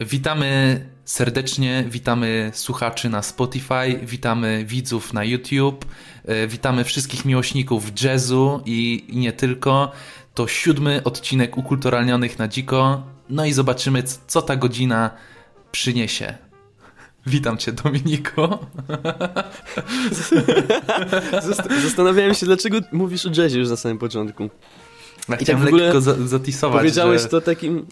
Witamy serdecznie, witamy słuchaczy na Spotify, witamy widzów na YouTube, e, witamy wszystkich miłośników jazzu i, i nie tylko. To siódmy odcinek Ukulturalnionych na dziko. No i zobaczymy, co ta godzina przyniesie. Witam cię, Dominiko. Zastanawiałem się, dlaczego mówisz o jazzie już na samym początku. Ja I tak lekko zatisować, Powiedziałeś że... to takim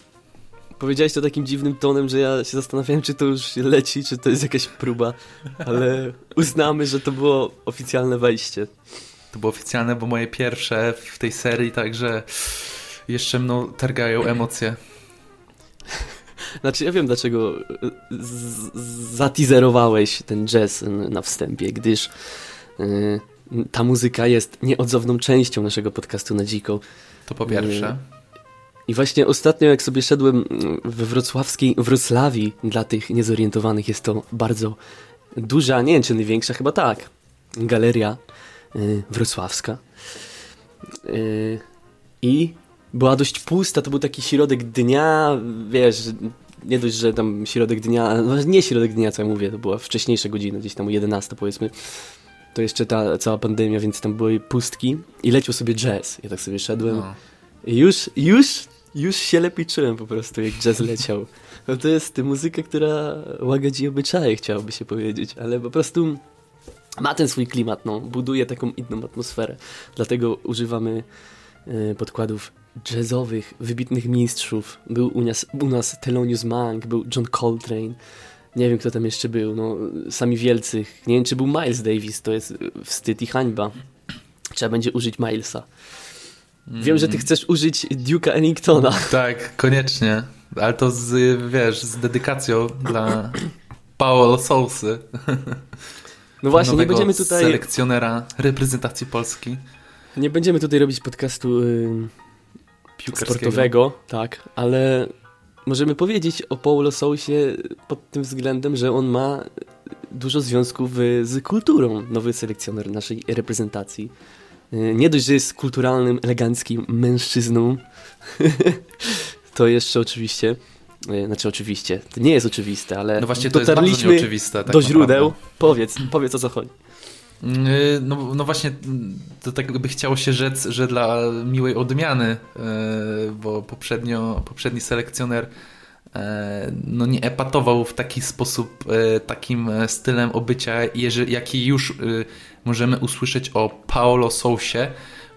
Powiedziałeś to takim dziwnym tonem, że ja się zastanawiałem, czy to już leci, czy to jest jakaś próba, ale uznamy, że to było oficjalne wejście. To było oficjalne, bo moje pierwsze w tej serii, także jeszcze mną targają emocje. Znaczy, ja wiem, dlaczego zatizerowałeś ten jazz na wstępie, gdyż yy, ta muzyka jest nieodzowną częścią naszego podcastu na dziko. To po pierwsze. Yy, i właśnie ostatnio, jak sobie szedłem we wrocławskiej Wrocławii, dla tych niezorientowanych jest to bardzo duża, nie wiem czy największa, chyba tak, galeria y, wrocławska. Y, I była dość pusta, to był taki środek dnia, wiesz, nie dość, że tam środek dnia, no nie środek dnia, co ja mówię, to była wcześniejsza godzina, gdzieś tam o 11 powiedzmy. To jeszcze ta cała pandemia, więc tam były pustki i leciał sobie jazz. Ja tak sobie szedłem. No. I już, już już się lepiej czułem po prostu, jak jazz leciał. No to jest muzyka, która łagodzi obyczaje, chciałoby się powiedzieć, ale po prostu ma ten swój klimat, no, buduje taką inną atmosferę. Dlatego używamy y, podkładów jazzowych, wybitnych mistrzów. Był u nas, u nas Thelonious Monk, był John Coltrane, nie wiem kto tam jeszcze był, no, sami wielcy. Nie wiem czy był Miles Davis, to jest wstyd i hańba. Trzeba będzie użyć Milesa. Wiem, że ty chcesz użyć Duke'a Ellingtona. Tak, koniecznie. Ale to z, wiesz, z dedykacją dla Paolo Sousy. No właśnie, nie będziemy tutaj... selekcjonera reprezentacji Polski. Nie będziemy tutaj robić podcastu yy, sportowego, tak, ale możemy powiedzieć o Paulo Sousie pod tym względem, że on ma dużo związków z kulturą, nowy selekcjoner naszej reprezentacji. Y, nie dość, że jest kulturalnym, eleganckim mężczyzną, to jeszcze oczywiście, y, znaczy oczywiście, to nie jest oczywiste, ale no właśnie to dotarliśmy jest oczywiste, tak do źródeł. Naprawdę. Powiedz, powiedz o co chodzi. Y, no, no właśnie, to tak by chciało się rzec, że dla miłej odmiany, bo poprzednio, poprzedni selekcjoner no nie epatował w taki sposób, takim stylem obycia, jaki już możemy usłyszeć o Paolo Sousie.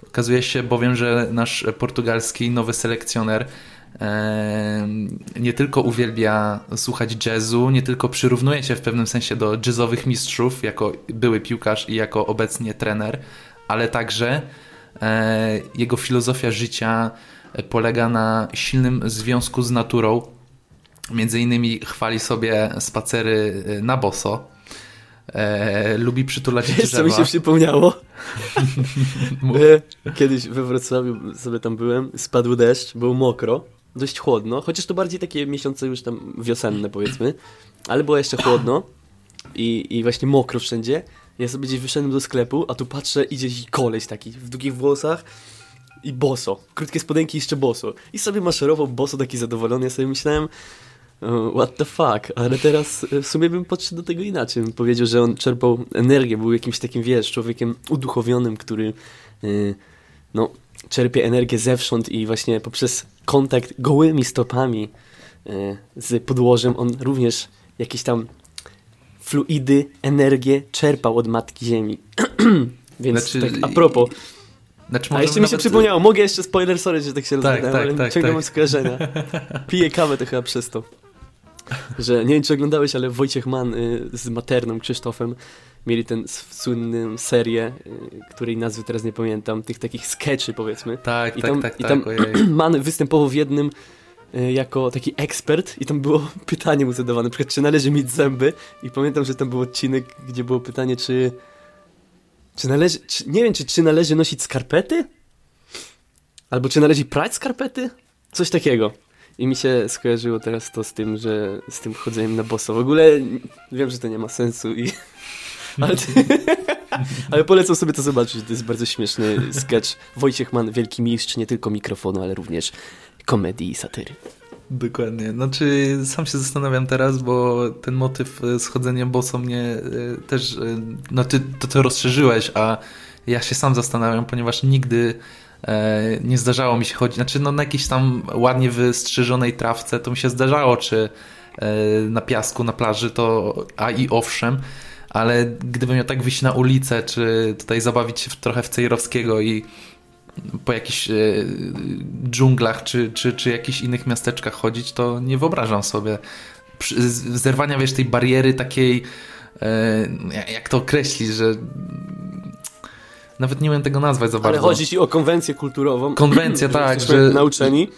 Okazuje się bowiem, że nasz portugalski nowy selekcjoner e, nie tylko uwielbia słuchać jazzu, nie tylko przyrównuje się w pewnym sensie do jazzowych mistrzów, jako były piłkarz i jako obecnie trener, ale także e, jego filozofia życia polega na silnym związku z naturą. Między innymi chwali sobie spacery na boso, E, lubi przytulać Wiesz, drzewa. co mi się przypomniało? Kiedyś we Wrocławiu sobie tam byłem, spadł deszcz, było mokro, dość chłodno, chociaż to bardziej takie miesiące już tam wiosenne powiedzmy, ale było jeszcze chłodno i, i właśnie mokro wszędzie. Ja sobie gdzieś wyszedłem do sklepu, a tu patrzę, idzie koleś taki w długich włosach i boso. Krótkie spodenki jeszcze boso. I sobie maszerował boso taki zadowolony. Ja sobie myślałem, what the fuck, ale teraz e, w sumie bym podszedł do tego inaczej. Bym powiedział, że on czerpał energię, był jakimś takim, wiesz, człowiekiem uduchowionym, który yy, no, czerpie energię zewsząd i właśnie poprzez kontakt gołymi stopami yy, z podłożem on również jakieś tam fluidy, energię czerpał od Matki Ziemi. Więc znaczy, tak a propos... Znaczy, A jeszcze mi się nawet... przypomniało, mogę jeszcze spoiler, sorry, że tak się tak, tak, ale tak, ciągle tak. mam skojarzenia. Piję kawę to chyba przez to że nie wiem czy oglądałeś, ale Wojciech Mann y, z Materną, Krzysztofem mieli tę słynną serię, y, której nazwy teraz nie pamiętam, tych takich sketchy powiedzmy. Tak, I tak, tam, tak, i tam tak, Mann występował w jednym y, jako taki ekspert i tam było pytanie mu zadawane, na przykład czy należy mieć zęby i pamiętam, że tam był odcinek, gdzie było pytanie, czy czy należy, czy, nie wiem, czy, czy należy nosić skarpety? Albo czy należy prać skarpety? Coś takiego. I mi się skojarzyło teraz to z tym, że z tym chodzeniem na boso. W ogóle wiem, że to nie ma sensu i... Ale, ale polecam sobie to zobaczyć, to jest bardzo śmieszny sketch. Wojciech Mann, wielki mistrz nie tylko mikrofonu, ale również komedii i satyry. Dokładnie. Znaczy, sam się zastanawiam teraz, bo ten motyw z chodzeniem boso mnie też, no ty to, to rozszerzyłeś, a ja się sam zastanawiam, ponieważ nigdy E, nie zdarzało mi się chodzić, znaczy no na jakiejś tam ładnie wystrzyżonej trawce to mi się zdarzało, czy e, na piasku, na plaży, to a i owszem, ale gdybym miał tak wyjść na ulicę, czy tutaj zabawić się trochę w Cejrowskiego i po jakichś e, dżunglach, czy, czy, czy jakichś innych miasteczkach chodzić, to nie wyobrażam sobie zerwania, wiesz, tej bariery takiej, jak to określić, że nawet nie umiem tego nazwać za bardzo. Ale chodzi ci o konwencję kulturową. Konwencja, tak. Że... Nauczeni.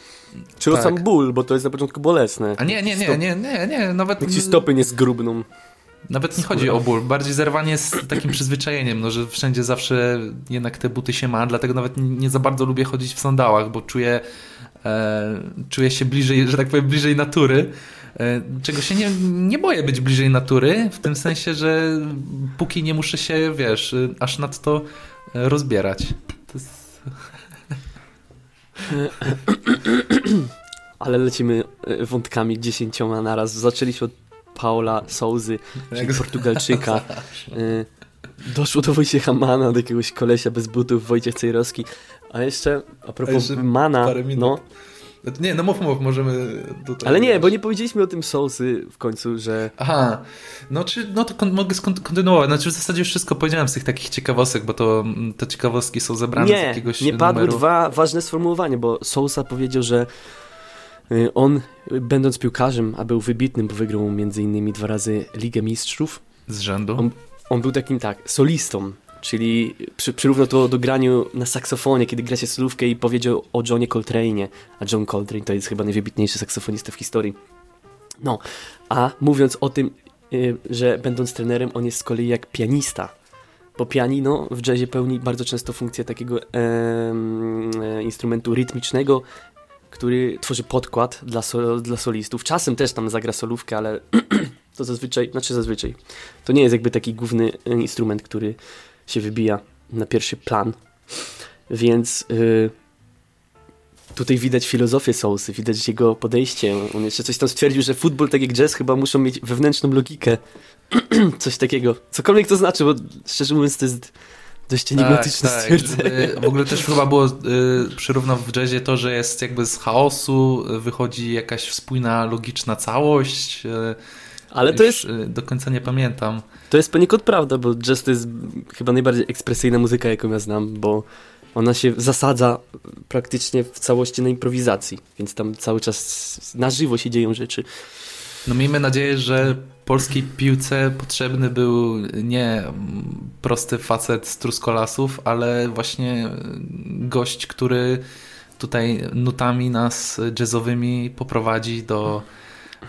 Czy tak. o sam ból, bo to jest na początku bolesne. A nie, nie, nie, nie, nie, nie, nawet... Jak ci stopy nie zgrubną. Nawet nie chodzi o ból, bardziej zerwanie z takim przyzwyczajeniem, no, że wszędzie zawsze jednak te buty się ma, dlatego nawet nie za bardzo lubię chodzić w sandałach, bo czuję, e, czuję się bliżej, że tak powiem, bliżej natury, e, czego się nie, nie boję być bliżej natury, w tym sensie, że póki nie muszę się, wiesz, aż nadto rozbierać. Jest... Ale lecimy e, wątkami dziesięcioma naraz. Zaczęliśmy od Paula Souzy, czyli Portugalczyka. E, doszło do Wojciecha Mana, do jakiegoś kolesia bez butów, Wojciech Cejrowski. A jeszcze a propos a jeszcze Mana, no, nie, no mów, mów, możemy... Tutaj Ale nie, bo nie powiedzieliśmy o tym Soulsy w końcu, że... Aha, no, czy, no to kon mogę kontynuować. Znaczy w zasadzie już wszystko powiedziałem z tych takich ciekawostek, bo to mm, te ciekawostki są zebrane nie, z jakiegoś Nie, nie padły dwa ważne sformułowania, bo Soulsa powiedział, że y, on, będąc piłkarzem, a był wybitnym, bo wygrał między innymi dwa razy Ligę Mistrzów. Z rzędu? On, on był takim, tak, solistą, Czyli przy, przyrównał to do graniu na saksofonie, kiedy gra się solówkę i powiedział o Johnie Coltrane'ie, a John Coltrane to jest chyba najwybitniejszy saksofonista w historii. No, a mówiąc o tym, yy, że będąc trenerem, on jest z kolei jak pianista. Bo pianino w jazzie pełni bardzo często funkcję takiego e, instrumentu rytmicznego, który tworzy podkład dla, so, dla solistów. Czasem też tam zagra solówkę, ale to zazwyczaj, znaczy zazwyczaj, to nie jest jakby taki główny e, instrument, który się wybija na pierwszy plan. Więc yy, tutaj widać filozofię Sousy, widać jego podejście. On jeszcze coś tam stwierdził, że futbol, tak jak jazz, chyba muszą mieć wewnętrzną logikę. coś takiego. Cokolwiek to znaczy, bo szczerze mówiąc to jest dość tak, enigmatyczne tak, stwierdzenie. W ogóle też chyba było y, przyrównał w jazzie to, że jest jakby z chaosu wychodzi jakaś spójna, logiczna całość. Y, Ale to jest... Y, do końca nie pamiętam. To jest poniekąd prawda, bo jazz to jest chyba najbardziej ekspresyjna muzyka, jaką ja znam, bo ona się zasadza praktycznie w całości na improwizacji, więc tam cały czas na żywo się dzieją rzeczy. No miejmy nadzieję, że polskiej piłce potrzebny był nie prosty facet z truskolasów, ale właśnie gość, który tutaj nutami nas jazzowymi poprowadzi do,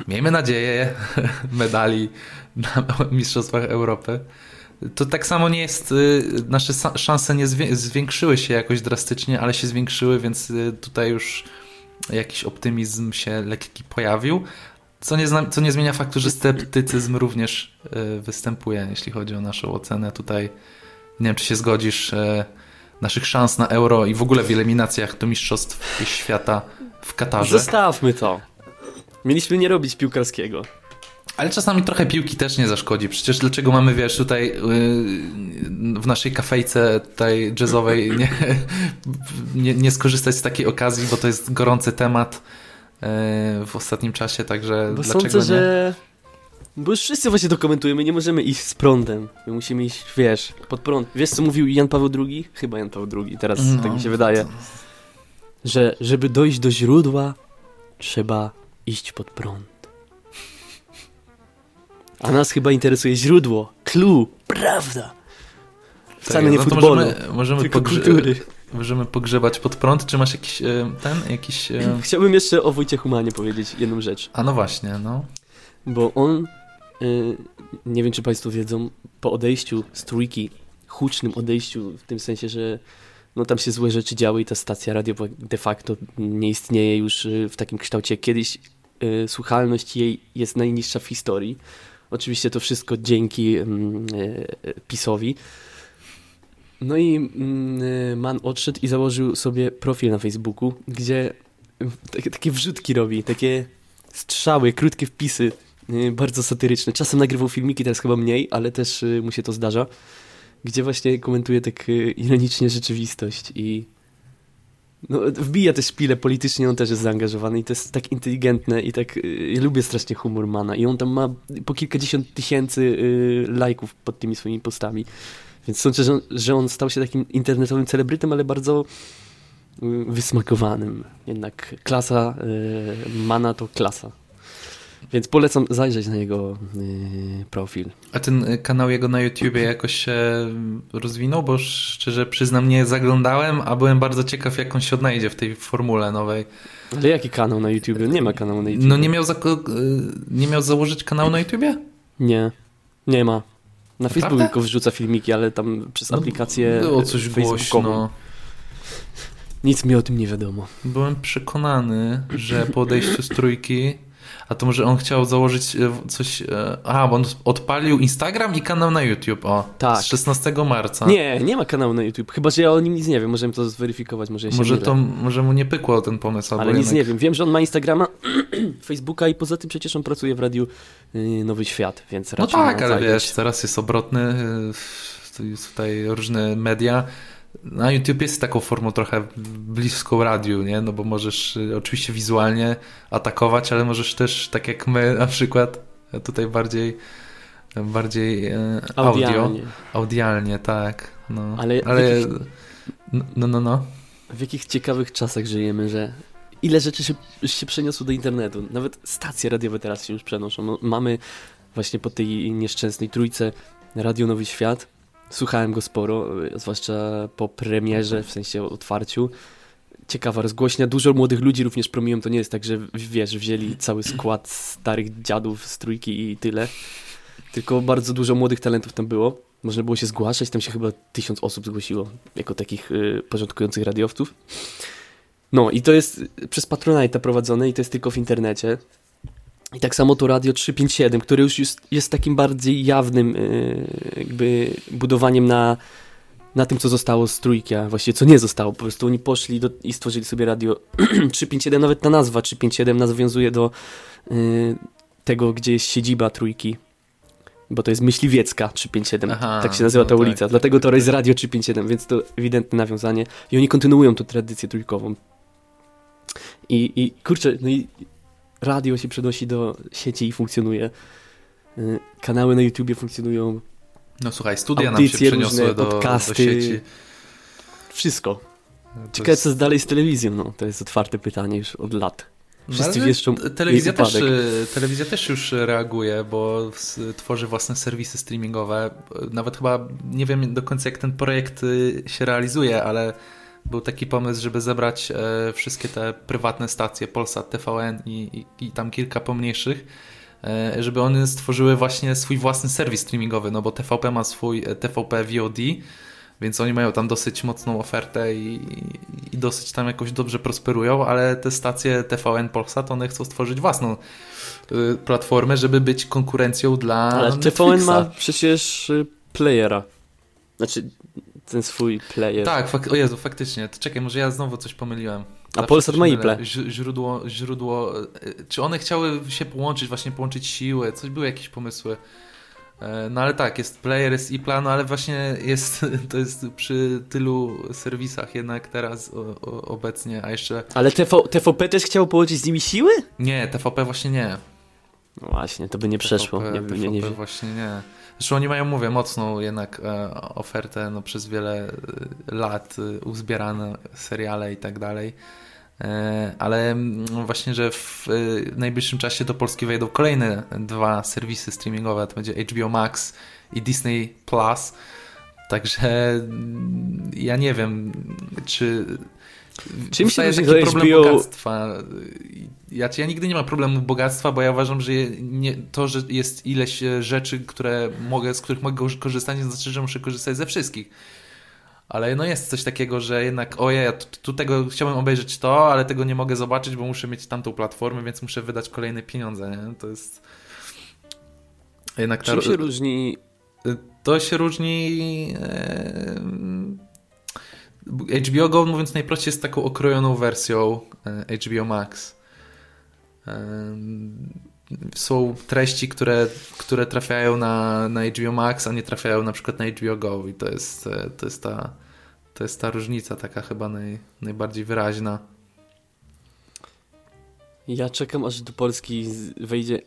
miejmy nadzieję, medali na Mistrzostwach Europy. To tak samo nie jest, y, nasze szanse nie zwiększyły się jakoś drastycznie, ale się zwiększyły, więc y, tutaj już jakiś optymizm się lekki pojawił. Co nie, co nie zmienia faktu, że sceptycyzm również y, występuje, jeśli chodzi o naszą ocenę. Tutaj nie wiem, czy się zgodzisz, naszych szans na euro i w ogóle w eliminacjach do Mistrzostw Świata w Katarze. Zostawmy to. Mieliśmy nie robić piłkarskiego. Ale czasami trochę piłki też nie zaszkodzi. Przecież dlaczego mamy, wiesz, tutaj yy, w naszej kafejce tutaj jazzowej nie, nie, nie, skorzystać z takiej okazji, bo to jest gorący temat yy, w ostatnim czasie, także bo dlaczego sądzę, nie? że... Bo już wszyscy właśnie to komentujemy, nie możemy iść z prądem. My musimy iść, wiesz, pod prąd. Wiesz, co mówił Jan Paweł II? Chyba Jan Paweł II, teraz no. tak mi się wydaje. Że żeby dojść do źródła, trzeba iść pod prąd. A nas chyba interesuje źródło, clue, prawda. Wcale tak, nie no futbolu, możemy, możemy kultury. Możemy pogrzebać pod prąd. Czy masz jakiś e, ten, jakiś... E... Chciałbym jeszcze o Wojciechu Manie powiedzieć jedną rzecz. A no właśnie, no. Bo on, y, nie wiem czy państwo wiedzą, po odejściu z trójki, hucznym odejściu, w tym sensie, że no tam się złe rzeczy działy i ta stacja radiowa de facto nie istnieje już w takim kształcie. Kiedyś y, słuchalność jej jest najniższa w historii. Oczywiście to wszystko dzięki mm, e, PiSowi. No i mm, e, man odszedł i założył sobie profil na Facebooku, gdzie takie, takie wrzutki robi, takie strzały, krótkie wpisy, y, bardzo satyryczne. Czasem nagrywał filmiki, teraz chyba mniej, ale też y, mu się to zdarza, gdzie właśnie komentuje tak y, ironicznie rzeczywistość i no, wbija też szpile politycznie, on też jest zaangażowany i to jest tak inteligentne i tak, ja lubię strasznie humor Mana i on tam ma po kilkadziesiąt tysięcy lajków pod tymi swoimi postami, więc sądzę, że, że on stał się takim internetowym celebrytem, ale bardzo wysmakowanym. Jednak klasa y, Mana to klasa. Więc polecam zajrzeć na jego y, profil. A ten y, kanał jego na YouTubie jakoś się rozwinął? Bo szczerze przyznam, nie zaglądałem, a byłem bardzo ciekaw, jak on się odnajdzie w tej formule nowej. Ale jaki kanał na YouTubie? Nie ma kanału na YouTubie. No nie miał, nie miał założyć kanału na YouTubie? Nie, nie ma. Na Facebooku tylko wrzuca filmiki, ale tam przez no, aplikację Było coś głośno. Nic mi o tym nie wiadomo. Byłem przekonany, że po odejściu z trójki, a to może on chciał założyć e, coś. E, a, bo on odpalił Instagram i kanał na YouTube. O, tak. z 16 marca. Nie, nie ma kanału na YouTube. Chyba, że ja o nim nic nie wiem. Możemy to zweryfikować. Może, ja może, to, może mu nie pykło ten pomysł. Ale nic nie wiem. Wiem, że on ma Instagrama, Facebooka i poza tym przecież on pracuje w radiu yy, Nowy Świat, więc No tak, ale wiesz, teraz jest obrotny. Yy, tutaj różne media na YouTube jest taką formą trochę bliską radiu, nie? No bo możesz y, oczywiście wizualnie atakować, ale możesz też, tak jak my na przykład, tutaj bardziej bardziej e, audio. Audialnie. tak. No. Ale, ale jakich... no, no, no. W jakich ciekawych czasach żyjemy, że ile rzeczy się, się przeniosło do internetu. Nawet stacje radiowe teraz się już przenoszą. No, mamy właśnie po tej nieszczęsnej trójce Radio Nowy Świat, Słuchałem go sporo, zwłaszcza po premierze, w sensie otwarciu. Ciekawa rozgłośnia. Dużo młodych ludzi również promują. To nie jest tak, że wiesz, wzięli cały skład starych dziadów z trójki i tyle. Tylko bardzo dużo młodych talentów tam było. Można było się zgłaszać, tam się chyba tysiąc osób zgłosiło jako takich y, porządkujących radiowców. No i to jest przez Patronite prowadzone i to jest tylko w internecie. I tak samo to Radio 357, które już jest, jest takim bardziej jawnym yy, jakby budowaniem na, na tym, co zostało z trójki, a właściwie co nie zostało. Po prostu oni poszli do, i stworzyli sobie Radio 357, nawet ta nazwa 357 nawiązuje do yy, tego, gdzie jest siedziba trójki. Bo to jest Myśliwiecka 357, Aha, tak się nazywa ta no ulica. Tak, Dlatego tak, to jest Radio 357, więc to ewidentne nawiązanie. I oni kontynuują tę tradycję trójkową. I, i kurczę, no i radio się przenosi do sieci i funkcjonuje. Y, kanały na YouTubie funkcjonują. No słuchaj, studia nam się różne, do, podcasty, do sieci. Wszystko. Ciekawe, co jest dalej z telewizją. No, to jest otwarte pytanie już od lat. No, Wszyscy no, wieszczą telewizja też, y, telewizja też już reaguje, bo tworzy własne serwisy streamingowe. Nawet chyba nie wiem do końca, jak ten projekt y, się realizuje, ale był taki pomysł, żeby zebrać e, wszystkie te prywatne stacje, Polsat, TVN i, i, i tam kilka pomniejszych, e, żeby one stworzyły właśnie swój własny serwis streamingowy, no bo TVP ma swój e, TVP VOD, więc oni mają tam dosyć mocną ofertę i, i, dosyć tam jakoś dobrze prosperują, ale te stacje TVN Polsat, one chcą stworzyć własną platformę, żeby być konkurencją dla Ale Netflixa. TVN ma przecież y, playera. Znaczy, ten swój player. Tak, fak o Jezu, faktycznie. To czekaj, może ja znowu coś pomyliłem. A Polsat ma iPlay. Źródło, źródło, e, czy one chciały się połączyć, właśnie połączyć siły, coś były jakieś pomysły. E, no ale tak, jest player, jest iPla, no ale właśnie jest, to jest przy tylu serwisach jednak teraz o, o, obecnie, a jeszcze... Ale TV, TVP też chciał połączyć z nimi siły? Nie, TVP właśnie nie. No właśnie, to by nie przeszło. TVP, nie, TVP nie, nie, właśnie nie. Zresztą oni mają, mówię, mocną jednak e, ofertę no, przez wiele e, lat, e, uzbierane seriale i tak dalej. Ale właśnie, że w najbliższym czasie do Polski wejdą kolejne dwa serwisy streamingowe, to będzie HBO Max i Disney Plus. Także mm, ja nie wiem, czy Czym się taki problem HBO... bogactwa. Ja, ja nigdy nie mam problemu bogactwa, bo ja uważam, że nie, to, że jest ileś e, rzeczy, które mogę, z których mogę korzystać, nie znaczy, że muszę korzystać ze wszystkich. Ale no jest coś takiego, że jednak ojej, ja tu, tu, tego chciałbym obejrzeć to, ale tego nie mogę zobaczyć, bo muszę mieć tamtą platformę, więc muszę wydać kolejne pieniądze. Nie? To jest jednak ta... Czym się różni? To się różni... HBO Go, mówiąc najprościej, jest taką okrojoną wersją HBO Max. są treści, które, które trafiają na, na HBO Max, a nie trafiają na przykład na HBO Go i to jest, to jest, ta, to jest ta różnica taka chyba naj, najbardziej wyraźna. Ja czekam aż do Polski wejdzie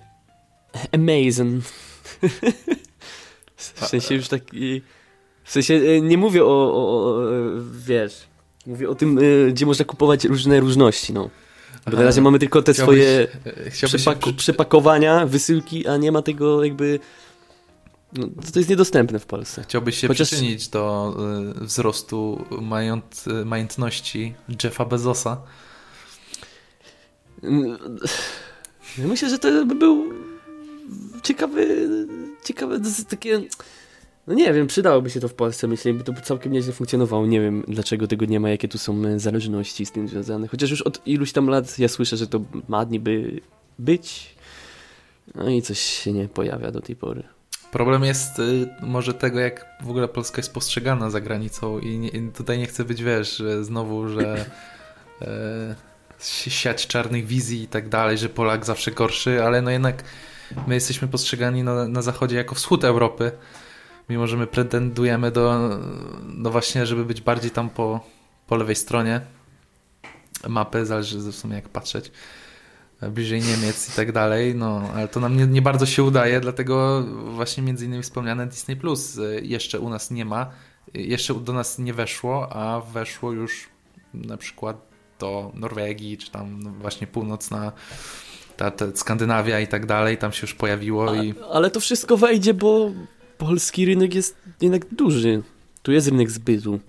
Amazing. w sensie już taki... W sensie e, nie mówię o, o, o wiesz, mówię o tym, e, gdzie można kupować różne różności, no. Bo na razie mamy tylko te chciałbyś, swoje e, przypak się... przypakowania, wysyłki, a nie ma tego jakby... No, to jest niedostępne w Polsce. Chciałbyś się Chociaż... przyczynić do y, wzrostu mająt, majątności Jeffa Bezosa? Myślę, że to by był ciekawy, ciekawe, takie... No nie wiem, przydałoby się to w Polsce, myślę, by to całkiem nieźle funkcjonowało. Nie wiem, dlaczego tego nie ma, jakie tu są e, zależności z tym związane. Chociaż już od iluś tam lat ja słyszę, że to ma niby być, no i coś się nie pojawia do tej pory. Problem jest y, może tego, jak w ogóle Polska jest postrzegana za granicą i, nie, i tutaj nie chcę być, wiesz, że znowu, że y, siać czarnych wizji i tak dalej, że Polak zawsze gorszy, ale no jednak my jesteśmy postrzegani na, na zachodzie jako wschód Europy, mimo że my pretendujemy do, no właśnie, żeby być bardziej tam po, po lewej stronie mapy, zależy w sumie jak patrzeć, bliżej Niemiec i tak dalej, no ale to nam nie, nie bardzo się udaje, dlatego właśnie między innymi wspomniane Disney Plus jeszcze u nas nie ma, jeszcze do nas nie weszło, a weszło już na przykład do Norwegii, czy tam właśnie północna ta, ta Skandynawia i tak dalej, tam się już pojawiło. A, i... Ale to wszystko wejdzie, bo polski rynek jest jednak duży. Tu jest rynek zbytu.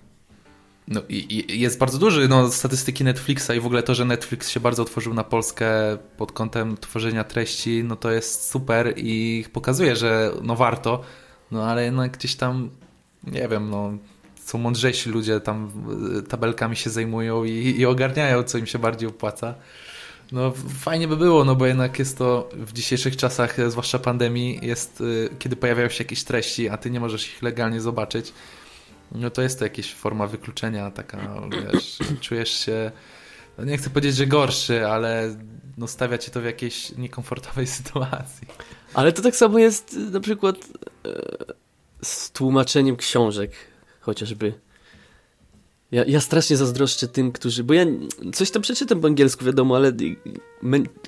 No i, i, jest bardzo duży. No, statystyki Netflixa i w ogóle to, że Netflix się bardzo otworzył na Polskę pod kątem tworzenia treści, no to jest super i pokazuje, że no warto, no ale jednak gdzieś tam, nie wiem, no są mądrzejsi ludzie, tam tabelkami się zajmują i, i ogarniają, co im się bardziej opłaca. No fajnie by było, no bo jednak jest to w dzisiejszych czasach, e, zwłaszcza pandemii, jest e, kiedy pojawiają się jakieś treści, a ty nie możesz ich legalnie zobaczyć, no to jest to jakaś forma wykluczenia, taka, wiesz, czujesz się, no nie chcę powiedzieć, że gorszy, ale no stawia cię to w jakiejś niekomfortowej sytuacji. Ale to tak samo jest na przykład e, z tłumaczeniem książek chociażby. Ja, ja strasznie zazdroszczę tym, którzy. Bo ja coś tam przeczytam po angielsku, wiadomo, ale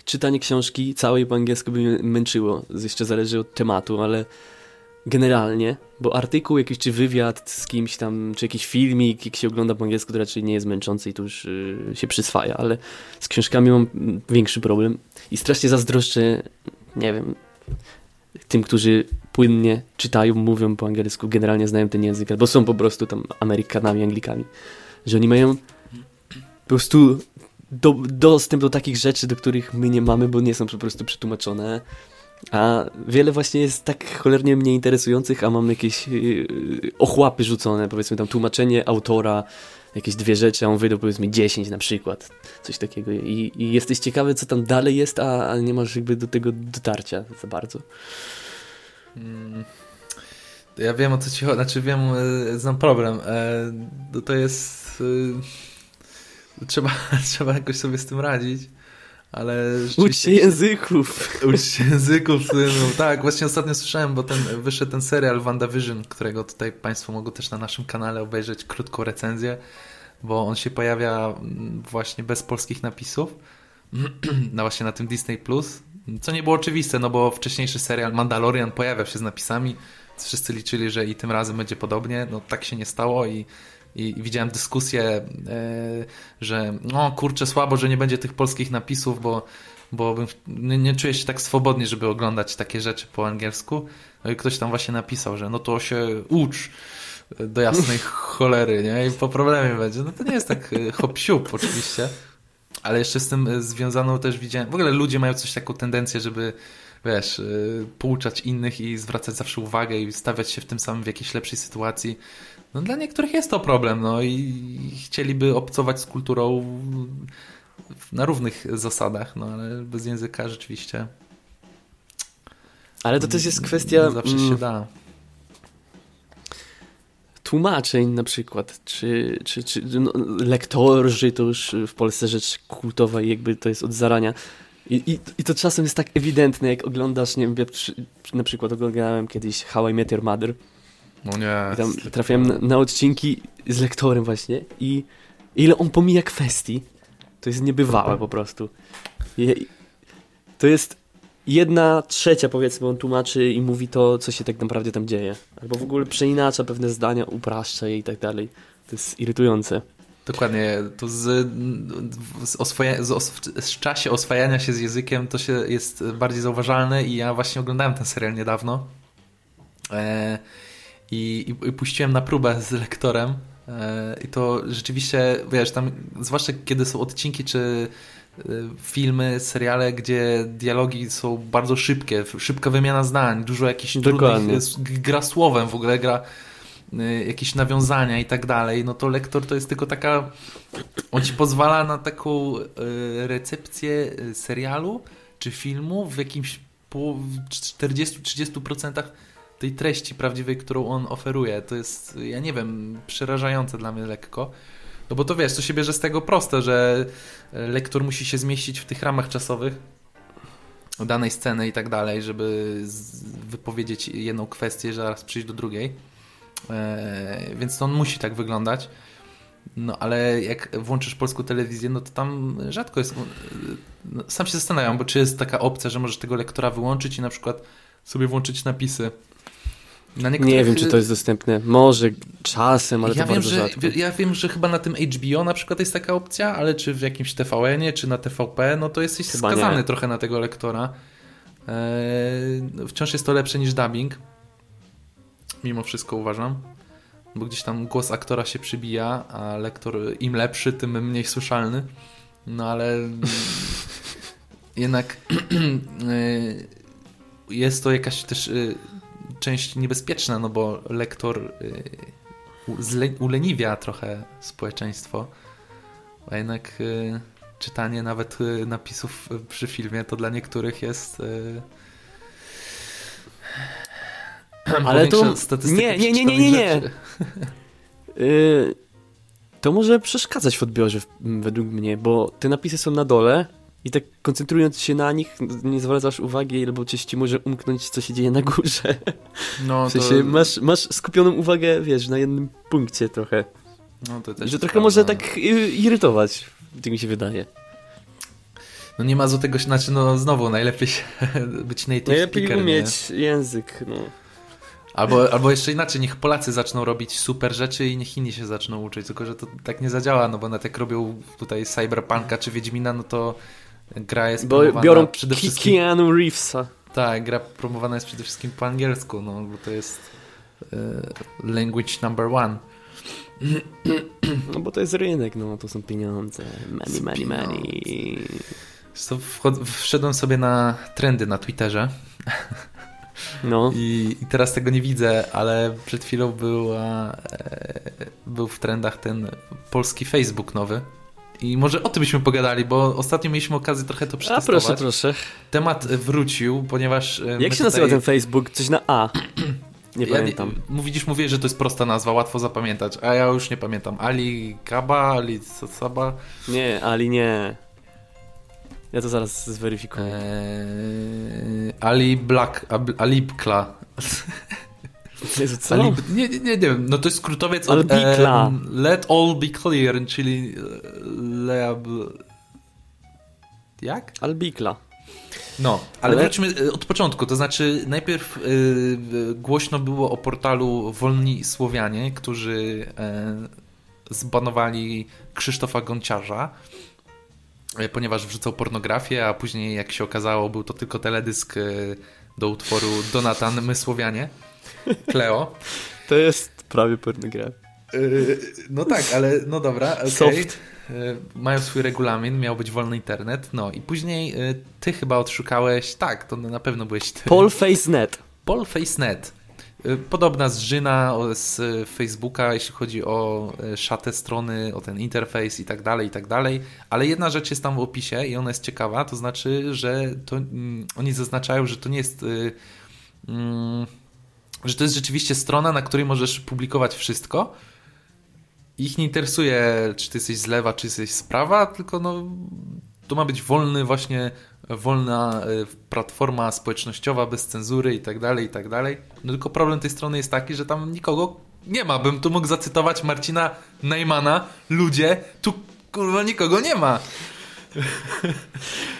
czytanie książki całej po angielsku by mnie męczyło. Jeszcze zależy od tematu, ale generalnie, bo artykuł jakiś, czy wywiad z kimś tam, czy jakiś filmik, jak się ogląda po angielsku, to raczej nie jest męczący i to już y, się przyswaja, ale z książkami mam większy problem i strasznie zazdroszczę, nie wiem, tym, którzy płynnie czytają, mówią po angielsku, generalnie znają ten język, bo są po prostu tam Amerykanami, Anglikami, że oni mają po prostu do, dostęp do takich rzeczy, do których my nie mamy, bo nie są po prostu przetłumaczone. A wiele właśnie jest tak cholernie mnie interesujących, a mam jakieś yy, ochłapy rzucone, powiedzmy tam tłumaczenie autora, jakieś dwie rzeczy, a on wydał powiedzmy 10 na przykład, coś takiego i, i jesteś ciekawy, co tam dalej jest, a, a nie masz jakby do tego dotarcia za bardzo. Hmm. Ja wiem o co ci chodzi, znaczy wiem, e, znam problem. E, to jest. E, trzeba, trzeba jakoś sobie z tym radzić. Ale Ucz się języków. Ucz się języków. No, tak, właśnie ostatnio słyszałem, bo ten, wyszedł ten serial WandaVision, którego tutaj Państwo mogą też na naszym kanale obejrzeć krótką recenzję, bo on się pojawia mm, właśnie bez polskich napisów. No właśnie na tym Disney Plus. Co nie było oczywiste, no bo wcześniejszy serial Mandalorian pojawiał się z napisami. Wszyscy liczyli, że i tym razem będzie podobnie. No tak się nie stało i i, widziałem dyskusję, e, że no kurczę, słabo, że nie będzie tych polskich napisów, bo, bo nie, nie czuję się tak swobodnie, żeby oglądać takie rzeczy po angielsku. No i ktoś tam właśnie napisał, że no to się ucz do jasnej cholery, nie? I po problemie będzie. No to nie jest tak e, hop oczywiście. Ale jeszcze z tym e, związaną też widziałem, w ogóle ludzie mają coś taką tendencję, żeby wiesz, pouczać innych i zwracać zawsze uwagę i stawiać się w tym samym w jakiejś lepszej sytuacji. No dla niektórych jest to problem, no i chcieliby obcować z kulturą na równych zasadach, no ale bez języka rzeczywiście. Ale to też jest kwestia. Zawsze się mm, da. Tłumaczeń na przykład, czy, czy, czy no, lektorzy to już w Polsce rzecz kultowa i jakby to jest od zarania. I, i, I to czasem jest tak ewidentne, jak oglądasz, nie wiem, ja przy, na przykład oglądałem kiedyś How I Met Your Mother. No nie. I tam trafiałem na, na odcinki z lektorem właśnie i ile on pomija kwestii, to jest niebywałe po prostu. I, to jest jedna trzecia, powiedzmy, on tłumaczy i mówi to, co się tak naprawdę tam dzieje. Albo w ogóle przeinacza pewne zdania, upraszcza je i tak dalej. To jest irytujące. Dokładnie, to z, z, oswoja, z, os, z czasie oswajania się z językiem to się jest bardziej zauważalne i ja właśnie oglądałem ten serial niedawno e, i, i, puściłem na próbę z lektorem e, i to rzeczywiście, wiesz, tam zwłaszcza kiedy są odcinki czy e, filmy, seriale, gdzie dialogi są bardzo szybkie, szybka wymiana zdań, dużo jakichś Dokładnie. trudnych, gra słowem w ogóle, gra Y, jakieś nawiązania i tak dalej, no to lektor to jest tylko taka, on ci pozwala na taką recepcję serialu czy filmu w jakimś 40-30% tej treści prawdziwej, którą on oferuje. To jest, ja nie wiem, przerażające dla mnie lekko. No bo to wiesz, to się bierze z tego proste, że lektor musi się zmieścić w tych ramach czasowych danej sceny i tak dalej, żeby wypowiedzieć jedną kwestię, zaraz przyjść do drugiej. E, więc to on musi tak wyglądać. No ale jak włączysz polską telewizję, no to tam rzadko jest. No, sam się zastanawiam, bo czy jest taka opcja, że możesz tego lektora wyłączyć i na przykład sobie włączyć napisy. Nie wiem, czy to jest dostępne. Może czasem, ale ja to wiem, bardzo że, rzadko. Ja wiem, że chyba na tym HBO na przykład jest taka opcja, ale czy w jakimś TVN-ie, czy na TVP, no to jesteś chyba skazany nie. trochę na tego lektora. Eee, wciąż jest to lepsze niż dubbing mimo wszystko uważam. Bo gdzieś tam głos aktora się przybija, a lektor im lepszy, tym mniej słyszalny. No ale jednak y, jest to jakaś też y, część niebezpieczna, no bo lektor y, uleniwia trochę społeczeństwo, a jednak czytanie nawet napisów przy filmie to dla niektórych jest Ale to... Nie, nie, nie, nie, nie, nie. Yy, to może przeszkadzać w odbiorze według mnie, bo te napisy są na dole i tak koncentrując się na nich nie zwracasz uwagi, albo coś ci może umknąć, co się dzieje na górze. No, w sensie to... masz, masz skupioną uwagę, wiesz, na jednym punkcie trochę. No, to też to trochę prawda. może tak irytować, tak mi się wydaje. No nie ma złotego, znaczy no znowu najlepiej być native Najlepiej speaker, umieć nie? język, no. Albo, albo jeszcze inaczej, niech Polacy zaczną robić super rzeczy i niech inni się zaczną uczyć, tylko że to tak nie zadziała, no bo na jak robią tutaj Cyberpunka czy Wiedźmina, no to gra jest bo biorą przede wszystkim... Keanu Reevesa. Tak, gra promowana jest przede wszystkim po angielsku, no bo to jest uh, language number one. No bo to jest rynek, no to są pieniądze. Money, money, money. Wszedłem sobie na trendy na Twitterze no. I, I, teraz tego nie widzę, ale przed chwilą była, e, był w trendach ten polski Facebook nowy. I może o tym byśmy pogadali, bo ostatnio mieliśmy okazję trochę to przetestować. A proszę, proszę. Temat wrócił, ponieważ... E, Jak się tutaj... nazywa ten Facebook? Coś na A. Nie ja, pamiętam. Widzisz, mówię, że to jest prosta nazwa, łatwo zapamiętać, a ja już nie pamiętam. Ali Kaba, Ali Saba? Nie, Ali nie. Ja to zaraz zweryfikuję. Eee, Ali Black, Alibkla. Jezu, co? Nie, nie, nie wiem, no to jest skrótowiec od e, Let all be clear, czyli leab... Jak? Albikla. No, ale, ale, wróćmy e, od początku. To znaczy, najpierw y, głośno było o portalu Wolni Słowianie, którzy y, zbanowali Krzysztofa Gonciarza E, ponieważ wrzucał pornografię, a później jak się okazało był to tylko teledysk e, do utworu Donatan Mysłowianie, Kleo. To jest prawie pornografia. E, no tak, ale no dobra, okay. Soft. Mają swój regulamin, miał być wolny internet, no i później ty chyba odszukałeś, tak, to na pewno byłeś ty. Polfacenet. Polfacenet. Y, podobna zżyna z Facebooka, jeśli chodzi o y, szatę strony, o ten interfejs i tak dalej, i tak dalej. Ale jedna rzecz jest tam w opisie i ona jest ciekawa, to znaczy, że to, mm, oni zaznaczają, że to nie jest. Że to jest rzeczywiście strona, na której możesz publikować wszystko. Ich nie interesuje, czy ty jesteś z lewa, czy jesteś z prawa, tylko no, to ma być wolny właśnie wolna y, platforma społecznościowa bez cenzury i tak dalej, i tak dalej. No tylko problem tej strony jest taki, że tam nikogo nie ma. Bym tu mógł zacytować Marcina Najmana. Ludzie, tu kurwa nikogo nie ma.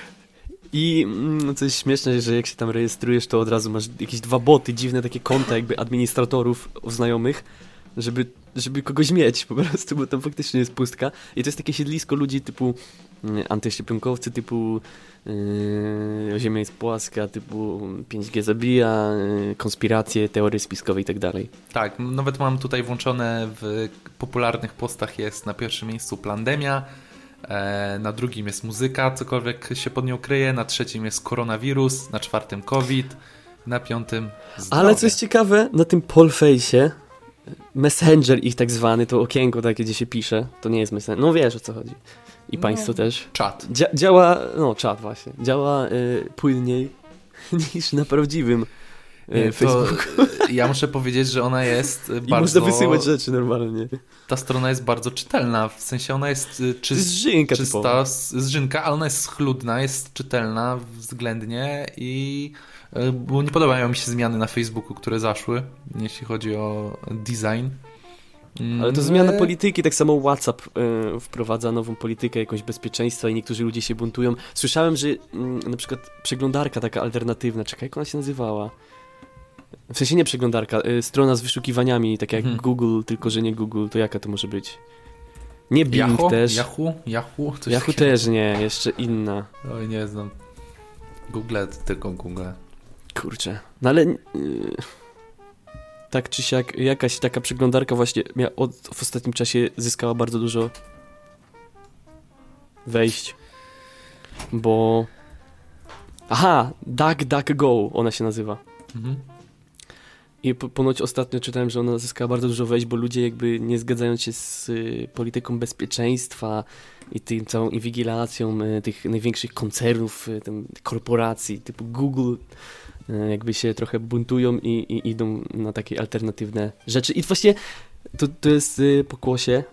I mm, co jest śmieszne, że jak się tam rejestrujesz, to od razu masz jakieś dwa boty, dziwne takie konta jakby administratorów znajomych, żeby, żeby kogoś mieć po prostu, bo tam faktycznie jest pustka. I to jest takie siedlisko ludzi typu mm, antyszczepionkowcy, typu yy, Ziemia jest płaska, typu 5G zabija, yy, konspiracje, teorie spiskowe i tak dalej. Tak, nawet mam tutaj włączone w popularnych postach jest na pierwszym miejscu Plandemia, na drugim jest muzyka, cokolwiek się pod nią kryje, na trzecim jest koronawirus, na czwartym COVID, na piątym zdrowie. Ale co jest ciekawe, na tym Polface'ie Messenger ich tak zwany, to okienko takie, gdzie się pisze, to nie jest Messenger, no wiesz o co chodzi. I No. państwo też. Czat. Dzia działa, no czat właśnie, działa y, płynniej niż na prawdziwym Nie, to, Facebooku. ja muszę powiedzieć, że ona jest I bardzo... można wysyłać rzeczy normalnie. Ta strona jest bardzo czytelna, w sensie ona jest y, czy, jest żynka typowa. czysta, z- zżynka, ale ona jest schludna, jest czytelna względnie i y, bo nie podobają mi się zmiany na Facebooku, które zaszły, jeśli chodzi o design. Mm, Ale to zmiana polityki, tak samo WhatsApp y, wprowadza nową politykę jakąś bezpieczeństwa i niektórzy ludzie się buntują. Słyszałem, że mm, na przykład przeglądarka taka alternatywna, czekaj, jak ona się nazywała? W sensie nie przeglądarka, y, strona z wyszukiwaniami, tak jak Mhm. Google, tylko że nie Google, to jaka to może być? Nie Bing Yahoo? też. Yahoo? Yahoo? Coś Yahoo takiego. też nie, jeszcze inna. Oj, nie znam. Google, tylko Google. Kurczę. No ale... y, tak czy siak, jakaś taka przeglądarka właśnie mia- od, w ostatnim czasie zyskała bardzo dużo wejść. Bo... Aha! DuckDuckGo ona się nazywa. Mhm. I po, ponoć ostatnio czytałem, że ona zyskała bardzo dużo wejść, bo ludzie jakby nie zgadzając się z y, polityką bezpieczeństwa i tym całą inwigilacją y, tych największych koncernów, y, korporacji typu Google, jakby się trochę buntują i, i idą na takie alternatywne rzeczy. I właśnie to, to jest pokłosie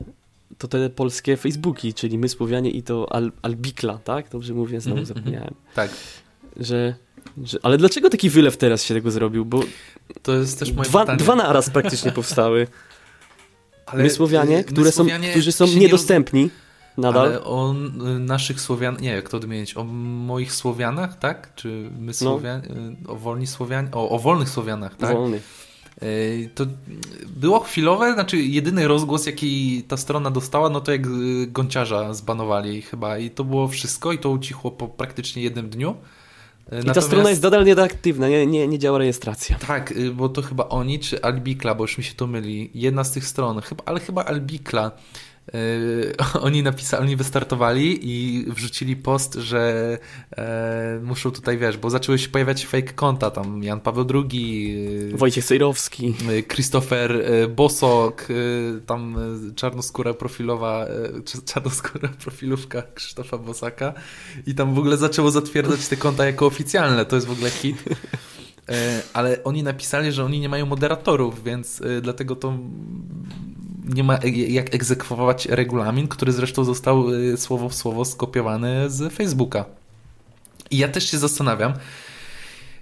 to te polskie Facebooki, czyli my Słowianie i to Al, Albikla, tak? Dobrze mówię, znowu Mhm, zapomniałem. Tak. Że, ale dlaczego taki wylew teraz się tego zrobił? Bo To jest też moje dwa, pytanie. dwa naraz praktycznie powstały. Ale, my Słowianie, które my są, którzy są się nie niedostępni nadal. Ale o y, naszych Słowian, nie, jak to odmienić, o moich Słowianach, tak? Czy my Słowian, y, o wolni Słowian, o, o wolnych Słowianach, tak? Wolny. Y, To było chwilowe, znaczy jedyny rozgłos, jaki ta strona dostała, no to jak Gonciarza zbanowali chyba i to było wszystko i to ucichło po praktycznie jednym dniu. Y, I ta strona jest nadal nieaktywna, nie, nie, nie działa rejestracja. Tak, y, bo to chyba oni, czy Albikla, bo już mi się to myli. Jedna z tych stron, chyba, ale chyba Albikla. Yy, oni napisali, oni wystartowali i wrzucili post, że e, muszą tutaj, wiesz, bo zaczęły się pojawiać fake konta, tam Jan Paweł II, yy, Wojciech Sejrowski. yy, Christopher Bosok, tam czarnoskóra profilowa, czarnoskóra profilówka Krzysztofa Bosaka i tam w ogóle zaczęło zatwierdzać te konta jako oficjalne, to jest w ogóle hit. E, ale oni napisali, że oni nie mają moderatorów, więc e, dlatego to nie ma e- jak egzekwować regulamin, który zresztą został e, słowo w słowo skopiowany z Facebooka. I ja też się zastanawiam,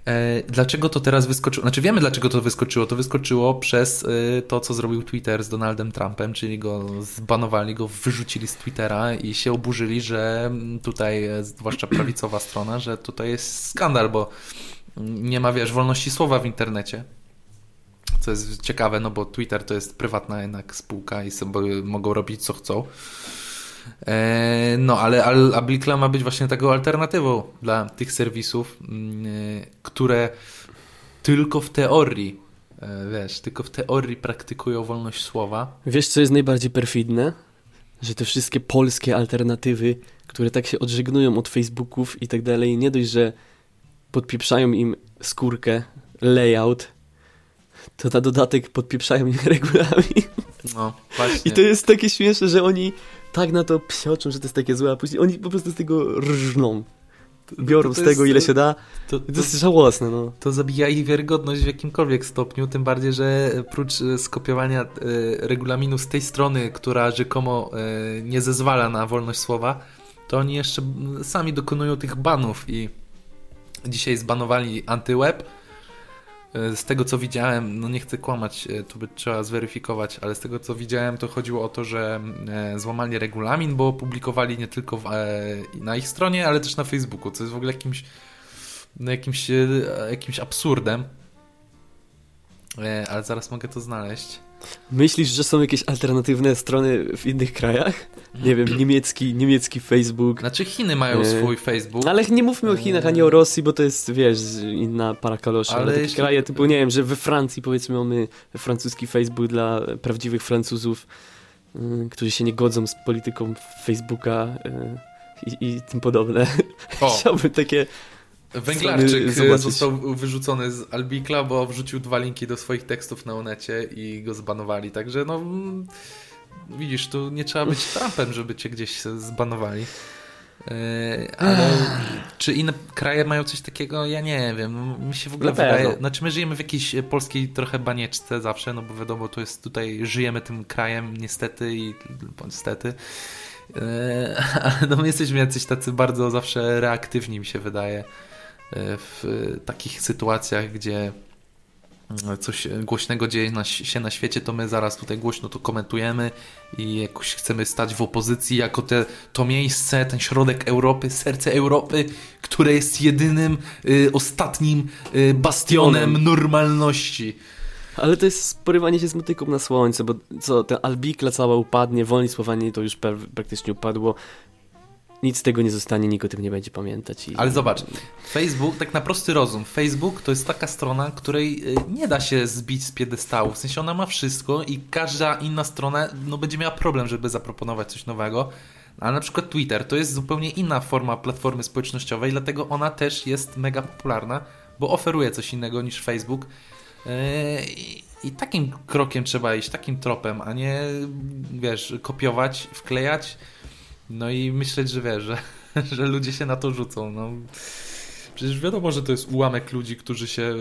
e, dlaczego to teraz wyskoczyło. Znaczy wiemy, dlaczego to wyskoczyło. To wyskoczyło przez to, co zrobił Twitter z Donaldem Trumpem, czyli go zbanowali, go wyrzucili z Twittera i się oburzyli, że mm, tutaj, zwłaszcza prawicowa strona, że tutaj jest skandal, bo nie ma, wiesz, wolności słowa w internecie. Co jest ciekawe, no bo Twitter to jest prywatna jednak spółka i sobie mogą robić co chcą. E, No, ale Al- Ablikla ma być właśnie taką alternatywą dla tych serwisów, mm, e, które tylko w teorii, e, wiesz, tylko w teorii praktykują wolność słowa. Wiesz, co jest najbardziej perfidne? Że te wszystkie polskie alternatywy, które tak się odżegnują od Facebooków i tak dalej, nie dość, że podpieprzają im skórkę, layout, to na dodatek podpieprzają im regulamin. No, właśnie. I to jest takie śmieszne, że oni tak na to psioczą, że to jest takie złe, a później oni po prostu z tego rżną. Biorą to z tego, jest- ile się da. to, I to jest żałosne, no. to zabija ich wiarygodność w jakimkolwiek stopniu, tym bardziej, że prócz e, skopiowania e, regulaminu z tej strony, która rzekomo e, nie zezwala na wolność słowa, to oni jeszcze sami dokonują tych banów i dzisiaj zbanowali antyweb. Z tego co widziałem, no nie chcę kłamać, tu by trzeba zweryfikować, ale z tego co widziałem, to chodziło o to, że złamali regulamin, bo publikowali nie tylko w, na ich stronie, ale też na Facebooku, co jest w ogóle jakimś, no jakimś, jakimś absurdem. Ale zaraz mogę to znaleźć. Myślisz, że są jakieś alternatywne strony w innych krajach? Nie wiem, niemiecki, niemiecki Facebook. Znaczy Chiny mają swój Facebook. Ale nie mówmy o Chinach, ani o Rosji, bo to jest, wiesz, inna para kaloszy. Ale, ale takie jeśli... kraje typu, nie wiem, że we Francji powiedzmy mamy francuski Facebook dla prawdziwych Francuzów, y, którzy się nie godzą z polityką Facebooka y, i, i tym podobne. Chciałbym takie Węglarczyk został wyrzucony z Albikla, bo wrzucił dwa linki do swoich tekstów na Onecie i go zbanowali. Także no mm, widzisz, tu nie trzeba być Trumpem, żeby cię gdzieś zbanowali. E, ale czy inne kraje mają coś takiego? Ja nie wiem. No, mi się w ogóle wydaje. Znaczy, my żyjemy w jakiejś polskiej trochę banieczce zawsze, no bo wiadomo, to jest tutaj, żyjemy tym krajem niestety i niestety. E, ale no my jesteśmy jacyś tacy bardzo zawsze reaktywni, mi się wydaje. E, w takich sytuacjach, gdzie mm, coś głośnego dzieje się na świecie, to my zaraz tutaj głośno to komentujemy i jakoś chcemy stać w opozycji jako te, to miejsce, ten środek Europy, serce Europy, które jest jedynym, y, ostatnim y, bastionem normalności. Ale to jest porywanie się z motyką na słońce, bo co, ten albikla cała upadnie, wolni słowanie to już praktycznie upadło nic z tego nie zostanie, nikt o tym nie będzie pamiętać. I... Ale zobacz, Facebook, tak na prosty rozum, Facebook to jest taka strona, której y, nie da się zbić z piedestału, w sensie ona ma wszystko i każda inna strona no, będzie miała problem, żeby zaproponować coś nowego, ale na przykład Twitter to jest zupełnie inna forma platformy społecznościowej, dlatego ona też jest mega popularna, bo oferuje coś innego niż Facebook. Y, I takim krokiem trzeba iść, takim tropem, a nie wiesz, kopiować, wklejać no i myśleć, że wiesz, że, że ludzie się na to rzucą. No. Przecież wiadomo, że to jest ułamek ludzi, którzy się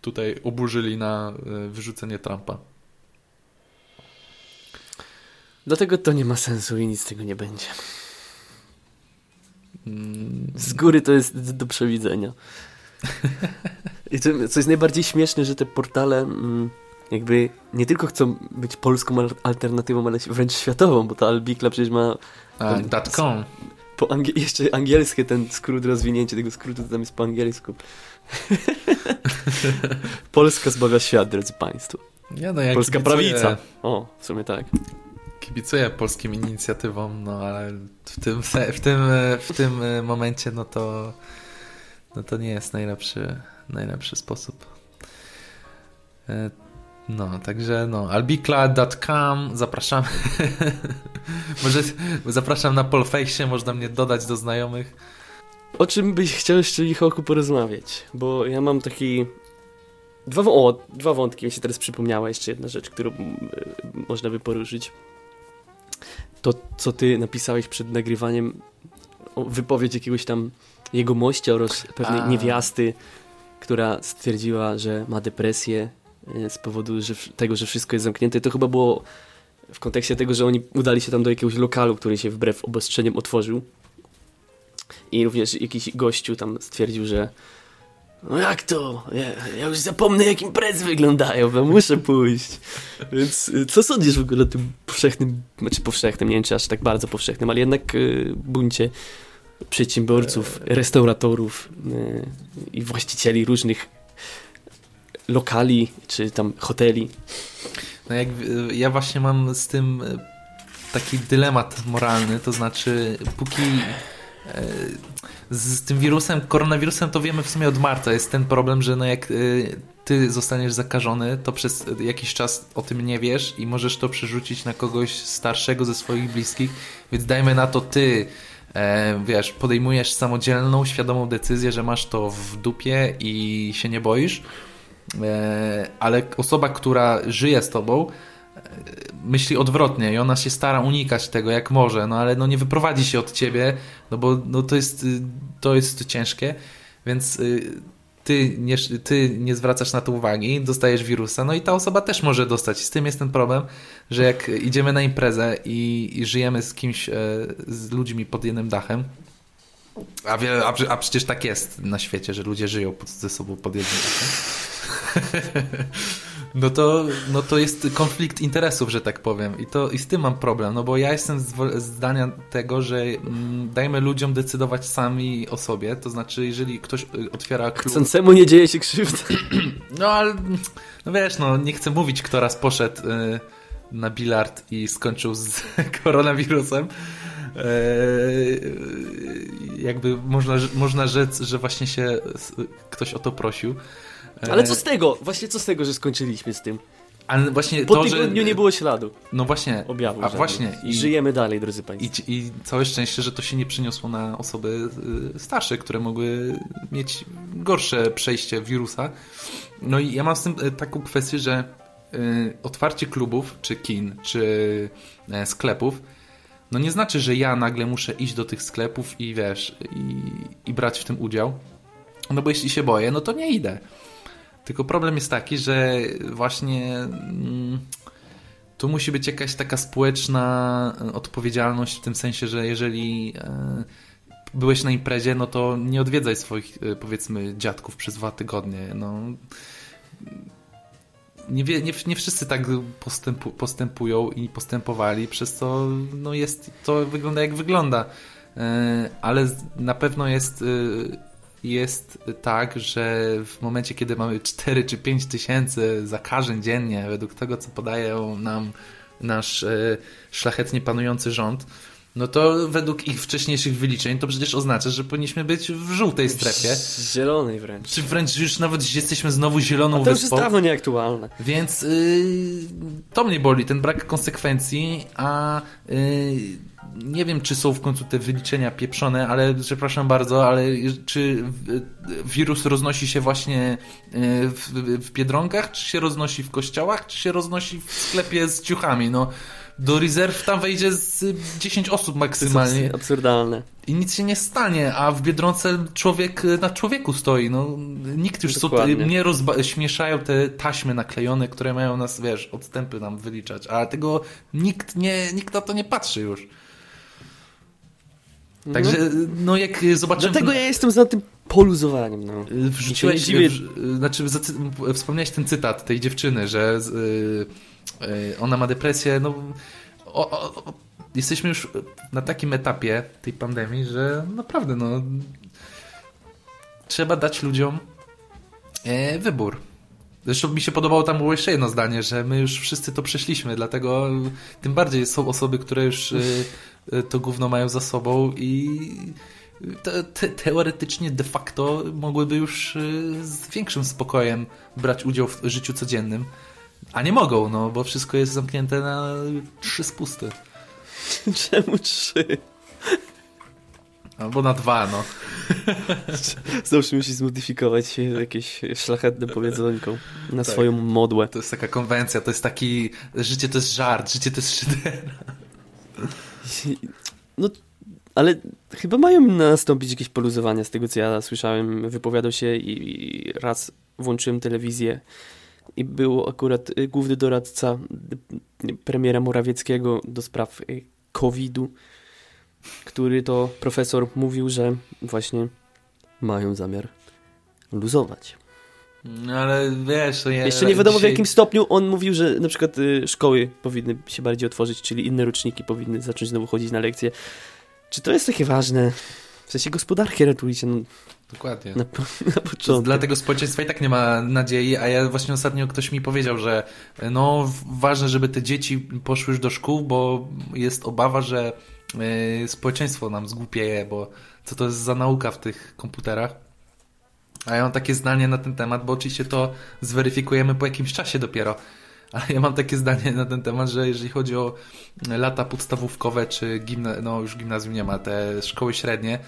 tutaj oburzyli na e, wyrzucenie Trumpa. Dlatego to nie ma sensu i nic z tego nie będzie. Z góry to jest do przewidzenia. I to, co jest najbardziej śmieszne, że te portale mm, jakby nie tylko chcą być polską alternatywą, ale wręcz światową, bo ta Albikla przecież ma tak, .com. Po angie jeszcze angielskie ten skrót, rozwinięcie tego skrótu tam jest po angielsku. Polska zbawia świat, drodzy Państwo. Ja, no, ja Polska kibicuję, prawica. O, w sumie tak. Kibicuję polskim inicjatywom, no ale w tym, w tym, w tym momencie no to, no to nie jest najlepszy, najlepszy sposób. No, także no, albikla.com, zapraszam. Może zapraszam na Polfejsie, można mnie dodać do znajomych. O czym byś chciał jeszcze Lichoku porozmawiać? Bo ja mam taki... Dwa, o, dwa wątki mi się teraz przypomniała, jeszcze jedna rzecz, którą y, można by poruszyć. To, co ty napisałeś przed nagrywaniem, wypowiedź jakiegoś tam jego mościa oraz pewnej A. niewiasty, która stwierdziła, że ma depresję z powodu że, tego, że wszystko jest zamknięte. To chyba było w kontekście tego, że oni udali się tam do jakiegoś lokalu, który się wbrew obostrzeniom otworzył. I również jakiś gościu tam stwierdził, że no jak to? Ja, ja już zapomnę jak imprezy wyglądają, bo muszę pójść. Więc y, co sądzisz w ogóle o tym powszechnym, znaczy powszechnym, nie wiem czy aż tak bardzo powszechnym, ale jednak y, buncie przedsiębiorców, restauratorów y, i właścicieli różnych lokali, czy tam hoteli. No jak, ja właśnie mam z tym e, taki dylemat moralny, to znaczy póki e, z tym wirusem, koronawirusem to wiemy w sumie od marca. Jest ten problem, że no jak e, ty zostaniesz zakażony, to przez jakiś czas o tym nie wiesz i możesz to przerzucić na kogoś starszego ze swoich bliskich, więc dajmy na to ty wiesz, podejmujesz samodzielną, świadomą decyzję, że masz to w dupie i się nie boisz, ale osoba, która żyje z tobą, e, myśli odwrotnie i ona się stara unikać tego jak może, no ale no nie wyprowadzi się od ciebie, no bo no to, jest, y, to jest ciężkie, więc y, ty nie, ty nie zwracasz na to uwagi, dostajesz wirusa, no i ta osoba też może dostać. Z tym jest ten problem, że jak idziemy na imprezę i, i żyjemy z kimś, e, z ludźmi pod jednym dachem, A, wie, a, a, przecież tak jest na świecie, że ludzie żyją pod, ze sobą pod jednym No to, no to jest konflikt interesów, że tak powiem. I, to, I z tym mam problem, no bo ja jestem zdania tego, że mm, dajmy ludziom decydować sami o sobie. To znaczy, jeżeli ktoś y, otwiera klub... Chcącemu nie dzieje się krzywdy. No ale, no wiesz, no nie chcę mówić, kto raz poszedł y, na bilard i skończył z koronawirusem. Eee, jakby można, można rzec, że właśnie się ktoś o to prosił. Ale co z tego? Właśnie co z tego, że skończyliśmy z tym? Ale właśnie po to, tygodniu że... nie było śladu. No właśnie. Objawu. A właśnie. I, żyjemy dalej, drodzy Państwo. I, I całe szczęście, że to się nie przyniosło na osoby y, starsze, które mogły mieć gorsze przejście wirusa. No i ja mam z tym y, taką kwestię, że y, otwarcie klubów, czy kin, czy e, sklepów no nie znaczy, że ja nagle muszę iść do tych sklepów i wiesz, i, i brać w tym udział. No bo jeśli się boję, no to nie idę. Tylko problem jest taki, że właśnie mm, tu musi być jakaś taka społeczna odpowiedzialność w tym sensie, że jeżeli e, byłeś na imprezie, no to nie odwiedzaj swoich e, powiedzmy dziadków przez dwa tygodnie. No nie, nie, nie wszyscy tak postępu, postępują i postępowali, przez co no jest, to wygląda jak wygląda. E, ale na pewno jest, e, jest tak, że w momencie, kiedy mamy 4 czy 5 tysięcy zakażeń dziennie, według tego, co podaje nam nasz e, szlachetnie panujący rząd, no to według ich wcześniejszych wyliczeń to przecież oznacza, że powinniśmy być w żółtej strefie. Zielonej wręcz. Czy wręcz już nawet jesteśmy znowu zieloną A to już jest dawno nieaktualne. Więc yy, to mnie boli, ten brak konsekwencji, a yy, nie wiem, czy są w końcu te wyliczenia pieprzone, ale przepraszam bardzo, ale czy wirus roznosi się właśnie yy, w, w Biedronkach, czy się roznosi w kościołach, czy się roznosi w sklepie z ciuchami? No do rezerw tam wejdzie z 10 osób maksymalnie. To jest absurdalne. I nic się nie stanie, a w Biedronce człowiek na człowieku stoi. No, nikt już... Dokładnie. Co, mnie rozba- śmieszają te taśmy naklejone, które mają nas, wiesz, odstępy nam wyliczać, a tego nikt, nie, nikt na to nie patrzy już. Także, no jak zobaczymy... Dlatego ja jestem za tym poluzowaniem, no. Wrzuciłeś, w, znaczy wspomniałeś ten cytat tej dziewczyny, że yy, ona ma depresję, no o, o, jesteśmy już na takim etapie tej pandemii, że naprawdę no trzeba dać ludziom e, wybór. Zresztą mi się podobało tam było jeszcze jedno zdanie, że my już wszyscy to przeszliśmy, dlatego tym bardziej są osoby, które już e, to gówno mają za sobą i te, te, teoretycznie de facto mogłyby już z większym spokojem brać udział w życiu codziennym. A nie mogą, no bo wszystko jest zamknięte na trzy spusty. Czemu trzy? Albo na dwa, no. Zawsze musi zmodyfikować jakieś szlachetne powiedzonko na tak. swoją modłę. To jest taka konwencja, to jest taki... Życie to jest żart, życie to jest szydera. No, ale chyba mają nastąpić jakieś poluzowania z tego, co ja słyszałem. Wypowiadał się i raz włączyłem telewizję i był akurat y, główny doradca y, premiera Morawieckiego do spraw y, COVID-u, który to profesor mówił, że właśnie mają zamiar luzować. No ale wiesz, ja Jeszcze nie wiadomo dzisiaj... w jakim stopniu on mówił, że na przykład y, szkoły powinny się bardziej otworzyć, czyli inne roczniki powinny zacząć znowu chodzić na lekcje. Czy to jest takie ważne? W sensie gospodarkę ratujcie. No, Dokładnie. Na, na początku. Dlatego społeczeństwo i tak nie ma nadziei, a ja właśnie ostatnio ktoś mi powiedział, że no ważne, żeby te dzieci poszły już do szkół, bo jest obawa, że społeczeństwo nam zgłupieje, bo co to jest za nauka w tych komputerach. A ja mam takie zdanie na ten temat, bo oczywiście to zweryfikujemy po jakimś czasie dopiero. Ale ja mam takie zdanie na ten temat, że jeżeli chodzi o lata podstawówkowe, czy gimna no już gimnazjum nie ma, te szkoły średnie,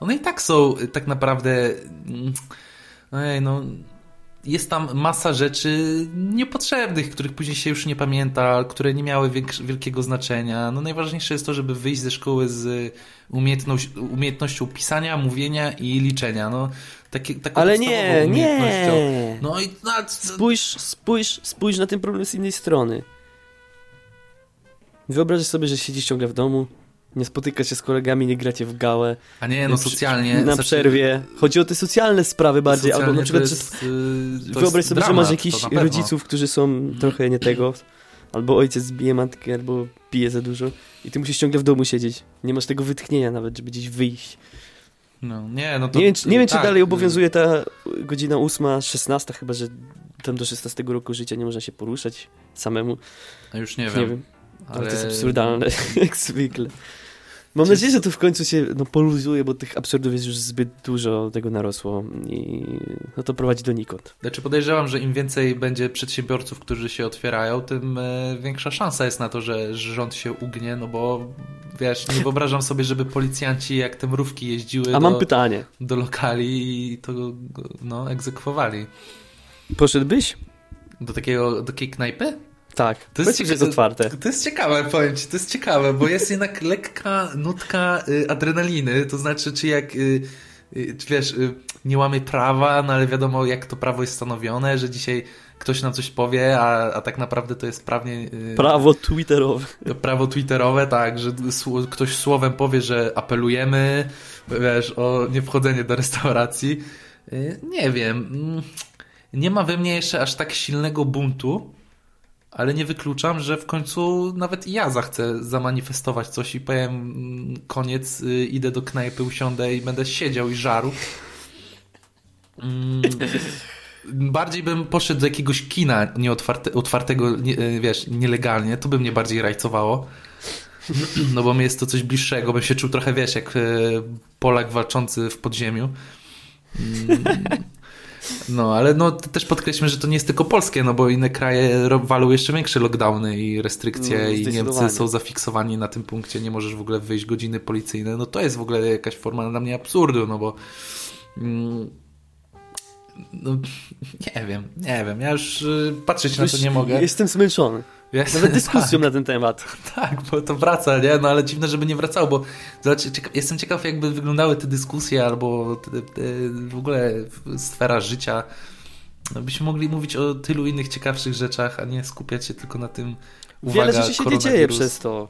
one i tak są tak naprawdę. Mm, ojej, no. Jest tam masa rzeczy niepotrzebnych, których później się już nie pamięta, które nie miały wielkiego znaczenia. No najważniejsze jest to, żeby wyjść ze szkoły z umiejętność, umiejętnością pisania, mówienia i liczenia. No, takie, taką Ale nie, nie. No i no, spójrz, spójrz, spójrz na ten problem z innej strony. Wyobraź sobie, że siedzisz ciągle w domu, Nie spotyka się z kolegami, nie gracie w gałę. A nie, no socjalnie. Na znaczy, przerwie. Chodzi o te socjalne sprawy bardziej. Albo na przykład, że jest, y, wyobraź sobie, że dramat, masz jakichś rodziców, którzy są trochę nie tego. Albo ojciec bije matkę, albo pije za dużo. I ty musisz ciągle w domu siedzieć. Nie masz tego wytchnienia nawet, żeby gdzieś wyjść. No, nie, no to, Nie wiem, czy, nie wiem, czy tak, dalej y, obowiązuje ta godzina ósma, 16, chyba że tam do 16 roku życia nie można się poruszać samemu. a Już nie Nie wiem. wiem, ale to jest absurdalne, jak zwykle. Mam nadzieję, że to w końcu się no, poluzuje, bo tych absurdów jest już zbyt dużo, tego narosło i no, to prowadzi donikąd. Znaczy podejrzewam, że im więcej będzie przedsiębiorców, którzy się otwierają, tym e, większa szansa jest na to, że, że rząd się ugnie, no bo wiesz, nie wyobrażam sobie, żeby policjanci jak te mrówki jeździły A mam do, pytanie. do lokali i to no, egzekwowali. Poszedłbyś? Do takiego, do takiej knajpy? Tak. To jest jest, że jest cieka- otwarte. To jest ciekawe, powiem ci, to jest ciekawe, bo jest jednak lekka nutka y, adrenaliny, to znaczy, czy jak, y, y, wiesz, nie łamie prawa, no ale wiadomo, jak to prawo jest stanowione, że dzisiaj ktoś nam coś powie, a, a tak naprawdę to jest prawnie... Prawo twitterowe. prawo twitterowe, tak, że ktoś słowem powie, że apelujemy, wiesz, o niewchodzenie do restauracji. Nie wiem. mm, Nie ma we mnie jeszcze aż tak silnego buntu, ale nie wykluczam, że w końcu nawet ja zachcę zamanifestować coś i powiem mm, koniec, y, idę do knajpy, usiądę i będę siedział i żarł. Mm, Bardziej bym poszedł do jakiegoś kina nieotwarte, otwartego, nie, y, wiesz, nielegalnie, to by mnie bardziej rajcowało. No bo mi jest to coś bliższego, bym się czuł trochę, wiesz, jak y, Polak walczący w podziemiu. Mm. No, ale no też podkreślmy, że to nie jest tylko polskie, no bo inne kraje walą jeszcze większe lockdowny i restrykcje No, i Niemcy są zafiksowani na tym punkcie, nie możesz w ogóle wyjść godziny policyjne. No to jest w ogóle jakaś forma dla mnie absurdu, no bo mm, no, nie wiem, nie wiem, ja już y, patrzeć na to nie mogę. Jestem zmęczony. Nawet dyskusją na ten temat. tak, bo to wraca, nie? No ale dziwne, żeby nie wracało, bo zobacz, cieka- jestem ciekaw, jakby wyglądały te dyskusje albo te, te, w ogóle sfera życia. No, byśmy mogli mówić o tylu innych ciekawszych rzeczach, a nie skupiać się tylko na tym. Uwaga, Wiele rzeczy się nie dzieje przez to.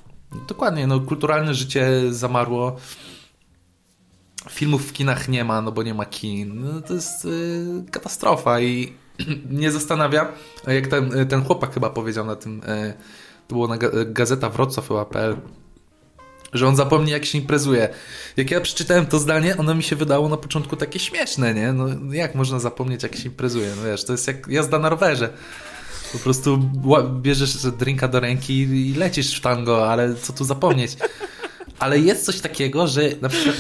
Dokładnie, no kulturalne życie zamarło. Filmów w kinach nie ma, no bo nie ma kin. No, to jest y, katastrofa i nie zastanawiam, jak ten, ten chłopak chyba powiedział na tym, y, to było na ga- Gazeta Wrocław chyba.pl, że on zapomni jak się imprezuje. Jak ja przeczytałem to zdanie, ono mi się wydało na początku takie śmieszne, nie? No jak można zapomnieć jak się imprezuje? No wiesz, to jest jak jazda na rowerze. Po prostu bierzesz drinka do ręki i lecisz w tango, ale co tu zapomnieć? Ale jest coś takiego, że na przykład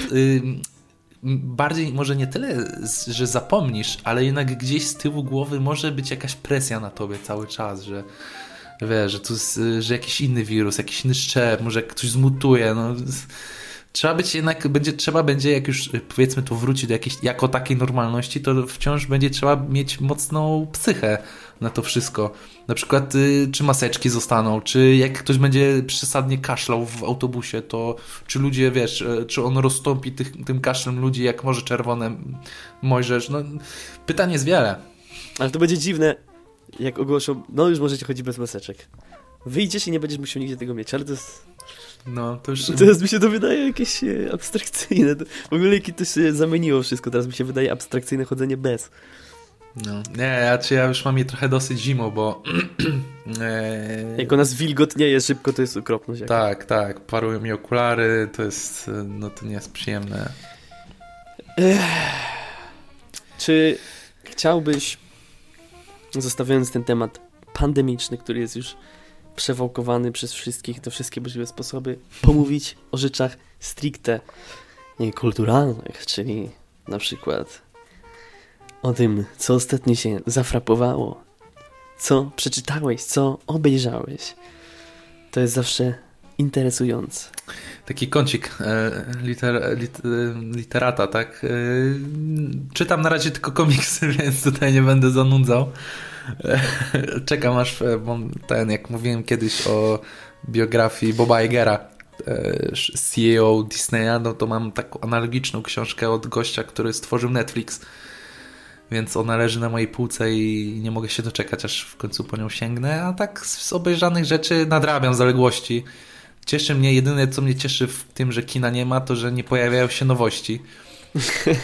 bardziej może nie tyle, że zapomnisz, ale jednak gdzieś z tyłu głowy może być jakaś presja na tobie cały czas, że wiesz, że że jakiś inny wirus, jakiś inny szczep, może ktoś zmutuje, no Trzeba być jednak, będzie, trzeba będzie, jak już y, powiedzmy to wróci do jakiejś, jako takiej normalności, to wciąż będzie trzeba mieć mocną psychę na to wszystko. Na przykład, y, czy maseczki zostaną, czy jak ktoś będzie przesadnie kaszlał w autobusie, to czy ludzie, wiesz, y, czy on rozstąpi tych, tym kaszlem ludzi jak Morze Czerwone, Mojżesz, no pytań jest wiele. Ale to będzie dziwne, jak ogłoszą, no już możecie chodzić bez maseczek. Wyjdziesz i nie będziesz musiał nigdzie tego mieć, ale to jest... No, to już... Teraz mi się to wydaje jakieś e, abstrakcyjne. W ogóle jakie to się zamieniło wszystko, teraz mi się wydaje abstrakcyjne chodzenie bez. No, nie, ja, czy ja już mam je trochę dosyć zimą, bo... e, Jak ona zwilgotnieje szybko, to jest okropność. jaka. Tak, tak, parują mi okulary, to jest, y, no to nie jest przyjemne. Czy chciałbyś, zostawiając ten temat pandemiczny, który jest już przewałkowany przez wszystkich, te wszystkie możliwe sposoby, pomówić o rzeczach stricte kulturalnych, czyli na przykład o tym, co ostatnio się zafrapowało, co przeczytałeś, co obejrzałeś. To jest zawsze interesujące. Taki kącik e, liter, lit, e, literata, tak? E, czytam na razie tylko komiksy, więc tutaj nie będę zanudzał. Czekam aż, e, ten, jak mówiłem kiedyś o biografii Boba Igera, e, CEO Disneya, no to mam taką analogiczną książkę od gościa, który stworzył Netflix. Więc ona leży na mojej półce i nie mogę się doczekać, aż w końcu po nią sięgnę. A tak z obejrzanych rzeczy nadrabiam zaległości. cieszy mnie, jedyne co mnie cieszy w tym, że kina nie ma, to że nie pojawiają się nowości.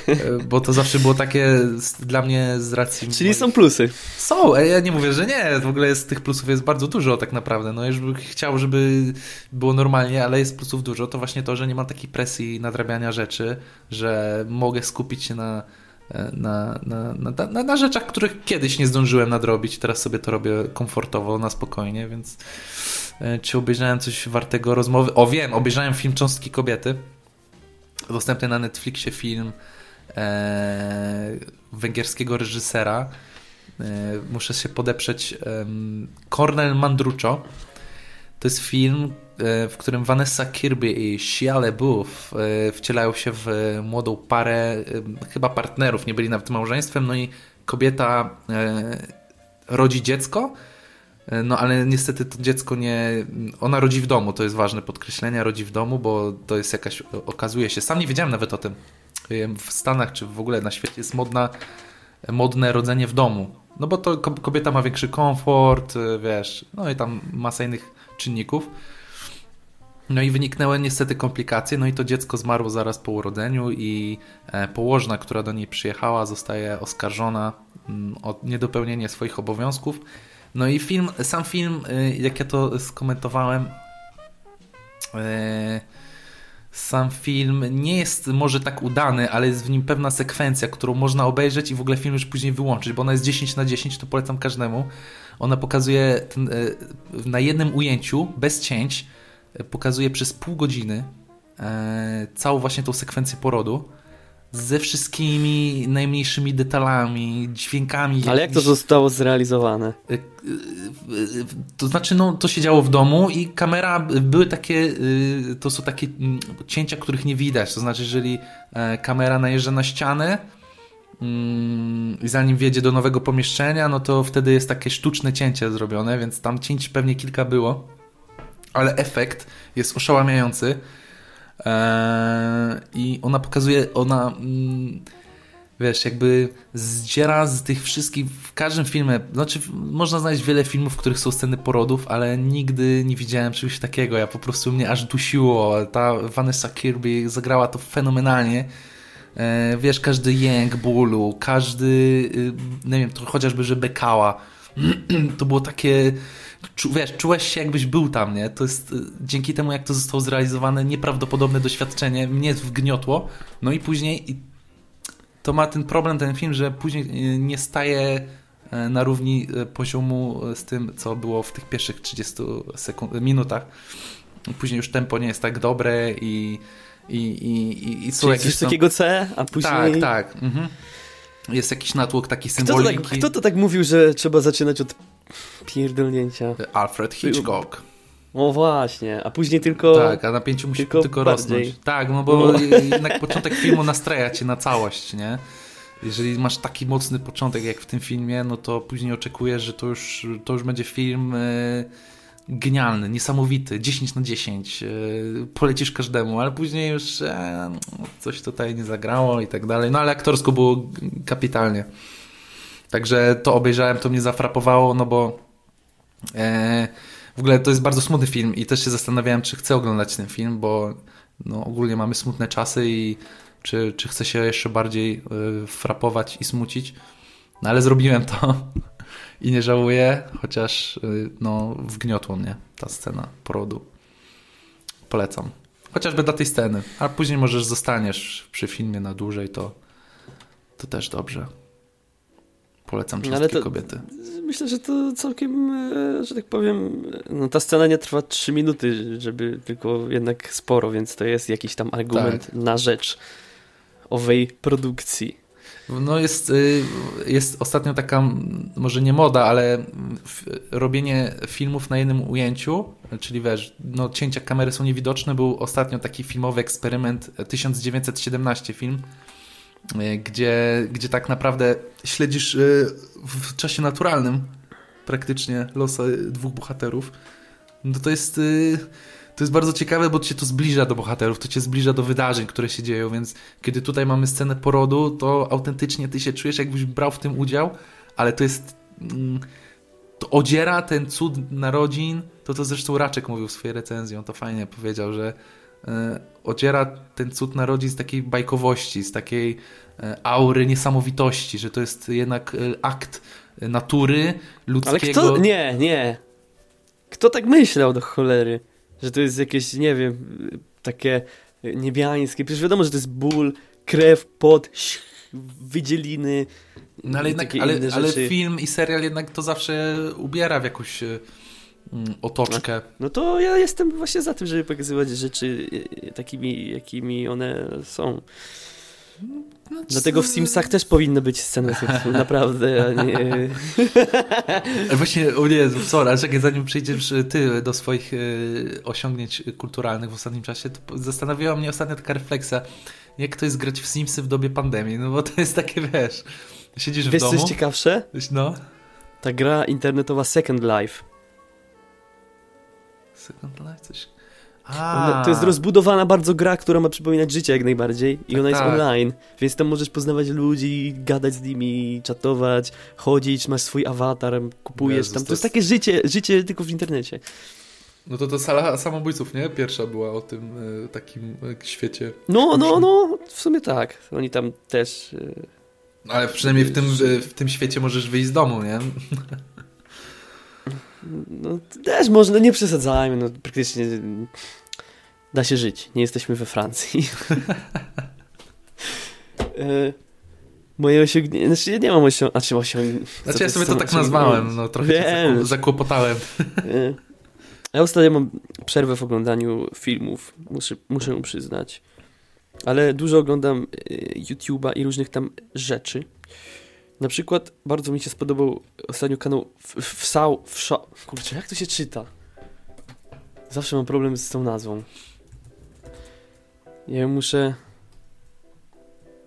E, bo to zawsze było takie dla mnie z racji. Czyli są plusy. Są, e, ja nie mówię, że nie. W ogóle z tych plusów jest bardzo dużo tak naprawdę. No już bym chciał, żeby było normalnie, ale jest plusów dużo. To właśnie to, że nie ma takiej presji nadrabiania rzeczy, że mogę skupić się na, e, na, na, na, na, na rzeczach, których kiedyś nie zdążyłem nadrobić. Teraz sobie to robię komfortowo, na spokojnie, więc czy obejrzałem coś wartego rozmowy? O wiem, obejrzałem film Cząstki Kobiety dostępny na Netflixie film e, węgierskiego reżysera. E, muszę się podeprzeć. E, Cornel Mandruczo. To jest film, e, w którym Vanessa Kirby i Shia LaBeouf e, wcielają się w młodą parę, e, chyba partnerów, nie byli nawet małżeństwem, no i kobieta rodzi dziecko, no ale niestety to dziecko nie. Ona rodzi w domu, to jest ważne podkreślenie, rodzi w domu, bo to jest jakaś. Okazuje się. Sam nie wiedziałem nawet o tym. W Stanach czy w ogóle na świecie jest modna, modne rodzenie w domu. No bo to kobieta ma większy komfort, wiesz, no i tam masa innych czynników. No i wyniknęły niestety komplikacje, no i to dziecko zmarło zaraz po urodzeniu i e, położna, która do niej przyjechała, zostaje oskarżona mm, o niedopełnienie swoich obowiązków no i film, sam film, y, jak ja to skomentowałem, y, sam film nie jest może tak udany, ale jest w nim pewna sekwencja, którą można obejrzeć i w ogóle film już później wyłączyć, bo ona jest 10 na 10, to polecam każdemu. Ona pokazuje ten, y, na jednym ujęciu, bez cięć, pokazuje przez pół godziny całą właśnie tą sekwencję porodu ze wszystkimi najmniejszymi detalami, dźwiękami. Ale jak to zostało zrealizowane? Y, y, y, to znaczy, no, to się działo w domu i kamera, były takie, to są takie mm, cięcia, których nie widać. To znaczy, jeżeli e, kamera najeżdża na ścianę mm, i zanim wjedzie do nowego pomieszczenia, no to wtedy jest takie sztuczne cięcie zrobione, więc tam cięć pewnie kilka było, ale efekt jest oszałamiający. Eee, I ona pokazuje, ona mm, wiesz, jakby zdziera z tych wszystkich, w każdym filmie, znaczy można znaleźć wiele filmów, w których są sceny porodów, ale nigdy nie widziałem czegoś takiego, ja po prostu mnie aż dusiło, ta Vanessa Kirby zagrała to fenomenalnie, eee, wiesz, każdy jęk bólu, każdy, y, nie wiem, to chociażby, że bekała, to było takie czu, wiesz, czułeś się jakbyś był tam, nie? To jest y, dzięki temu, jak to zostało zrealizowane, nieprawdopodobne doświadczenie, mnie wgniotło, no i później i to ma ten problem, ten film, że później y, nie staje y, na równi poziomu z tym, co było w tych pierwszych 30 sekund, minutach. Później już tempo nie jest tak dobre i i, i, i są Czyli jakieś takiego C, a później... Tak, tak. Mhm. Jest jakiś natłok taki symboliki. Kto to tak, kto to tak mówił, że trzeba zaczynać od pierdolnięcia? Alfred Hitchcock. No właśnie, a później tylko. Tak, a napięcie musi tylko, tylko rosnąć. Tak, no bo no. jednak początek filmu nastraja cię na całość, nie? Jeżeli masz taki mocny początek jak w tym filmie, no to później oczekujesz, że to już, to już będzie film. Yy genialny, niesamowity, 10 na 10, e, polecisz każdemu, ale później już e, coś tutaj nie zagrało i tak dalej. No ale aktorsko było kapitalnie. Także to obejrzałem, to mnie zafrapowało, no bo w ogóle to jest bardzo smutny film i też się zastanawiałem, czy chcę oglądać ten film, bo no, ogólnie mamy smutne czasy i czy, czy chcę się jeszcze bardziej frapować i smucić. No ale zrobiłem to i nie żałuję, chociaż y, no, wgniotło mnie ta scena porodu. Polecam. Chociażby dla tej sceny. A później możesz zostaniesz przy filmie na dłużej, to, to też dobrze. Polecam wszystkie Ale to, kobiety. Myślę, że to całkiem, e, że tak powiem, no ta scena nie trwa 3 minuty, żeby tylko jednak sporo, więc to jest jakiś tam argument tak. na rzecz owej produkcji. No jest, y, jest ostatnio taka, może nie moda, ale robienie filmów na jednym ujęciu, czyli wiesz, no cięcia kamery są niewidoczne, był ostatnio taki filmowy eksperyment 1917 film, gdzie, gdzie tak naprawdę śledzisz y, w czasie naturalnym praktycznie losy dwóch bohaterów. No to jest to jest bardzo ciekawe, bo cię to zbliża do bohaterów, to cię zbliża do wydarzeń, które się dzieją, więc kiedy tutaj mamy scenę porodu, to autentycznie ty się czujesz, jakbyś brał w tym udział, ale to jest... Mm, to odziera ten cud narodzin, to to zresztą Raczek mówił w swojej recenzji, on to fajnie powiedział, że e, odziera ten cud narodzin z takiej bajkowości, z takiej e, aury niesamowitości, że to jest jednak e, akt natury ludzkiego. Ale kto? Nie, nie. Kto tak myślał do cholery? Że to jest jakieś, nie wiem, takie niebiańskie. Przecież wiadomo, że to jest ból, krew, pot, wydzieliny. No ale, jednak, ale, ale film i serial jednak to zawsze ubiera w jakąś otoczkę. No, no, to ja jestem właśnie za tym, żeby pokazywać rzeczy e, takimi, jakimi one są. No, Dlatego w Simsach też powinny być sceny seksu, naprawdę, a nie... Właśnie, o nie, sorry, czekaj, zanim przejdziesz ty do swoich osiągnięć kulturalnych w ostatnim czasie, to zastanawiała mnie ostatnio taka refleksja, jak to jest grać w Simsy w dobie pandemii, no bo to jest takie, wiesz, siedzisz wiesz, w domu... Wiesz, coś ciekawsze? No. Ta gra internetowa Second Life. Second Life? Coś... Ona, to jest rozbudowana bardzo gra, która ma przypominać życie jak najbardziej i tak, ona jest tak. online, więc tam możesz poznawać ludzi, gadać z nimi, czatować, chodzić, masz swój awatar, kupujesz Jezus, tam. To, to jest takie życie, życie tylko w internecie. No to to sala samobójców, nie? Pierwsza była o tym e, takim e, świecie. No, no, no, w sumie tak. Oni tam też... E, Ale przynajmniej w tym, w tym świecie możesz wyjść z domu, nie? No też można, nie przesadzajmy, no praktycznie da się żyć. Nie jesteśmy we Francji. e, moje osiągnięcie, znaczy ja nie mam osiągnięć, znaczy osiągnięć. Znaczy ja sobie to tak nazwałem, no trochę Wiem. zakłopotałem. E, ja ostatnio mam przerwę w oglądaniu filmów, muszę, muszę przyznać. Ale dużo oglądam e, YouTube'a i różnych tam rzeczy. Na przykład bardzo mi się spodobał ostatnio kanał Wsał... Wsza... Kurczę, jak to się czyta? Zawsze mam problem z tą nazwą. Ja muszę...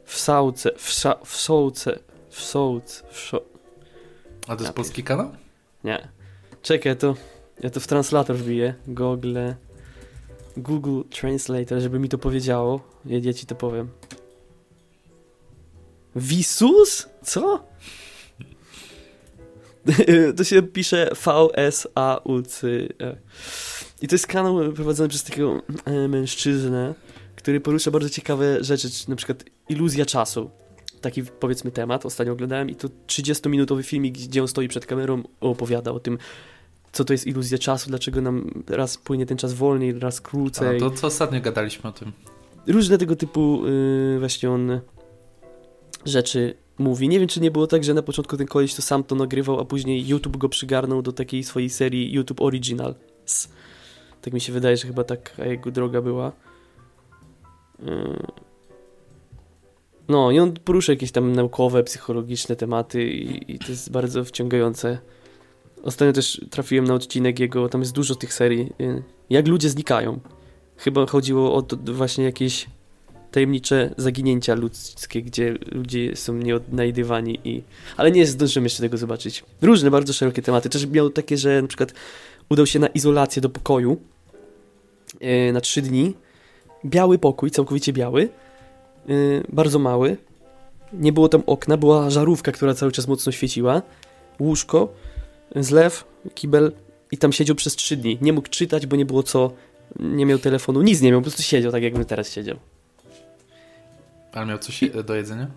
Wsałce... Wsza... Wsołce... Wsołc... Wszo... A to jest polski kanał? Nie. Czekaj, to... Ja to w translator wbiję. Google... Google Translator, żeby mi to powiedziało. Ja, ja ci to powiem. Visus? Co? to się pisze V-S-A-U-C. -E. I to jest kanał prowadzony przez takiego e, mężczyznę, który porusza bardzo ciekawe rzeczy, na przykład iluzja czasu. Taki powiedzmy temat ostatnio oglądałem i to 30-minutowy filmik, gdzie on stoi przed kamerą, opowiada o tym, co to jest iluzja czasu, dlaczego nam raz płynie ten czas wolniej, raz krócej. A to co ostatnio gadaliśmy o tym. Różne tego typu yy, właśnie on rzeczy mówi. Nie wiem, czy nie było tak, że na początku ten koleś to sam to nagrywał, a później YouTube go przygarnął do takiej swojej serii YouTube Originals. Tak mi się wydaje, że chyba taka jego droga była. Yy. No i on porusza jakieś tam naukowe, psychologiczne tematy i, i to jest bardzo wciągające. Ostatnio też trafiłem na odcinek jego, tam jest dużo tych serii. Yy. Jak ludzie znikają. Chyba chodziło o to właśnie jakieś tajemnicze zaginięcia ludzkie, gdzie ludzie są nieodnajdywani i... Ale nie zdążyłem jeszcze tego zobaczyć. Różne, bardzo szerokie tematy. Też miał takie, że na przykład udał się na izolację do pokoju yy, na trzy dni. Biały pokój, całkowicie biały. Yy, bardzo mały. Nie było tam okna, była żarówka, która cały czas mocno świeciła. Łóżko, zlew, kibel i tam siedział przez trzy dni. Nie mógł czytać, bo nie było co, nie miał telefonu, nic nie miał, po prostu siedział tak, jakbym teraz siedział. Ale miał coś do jedzenia?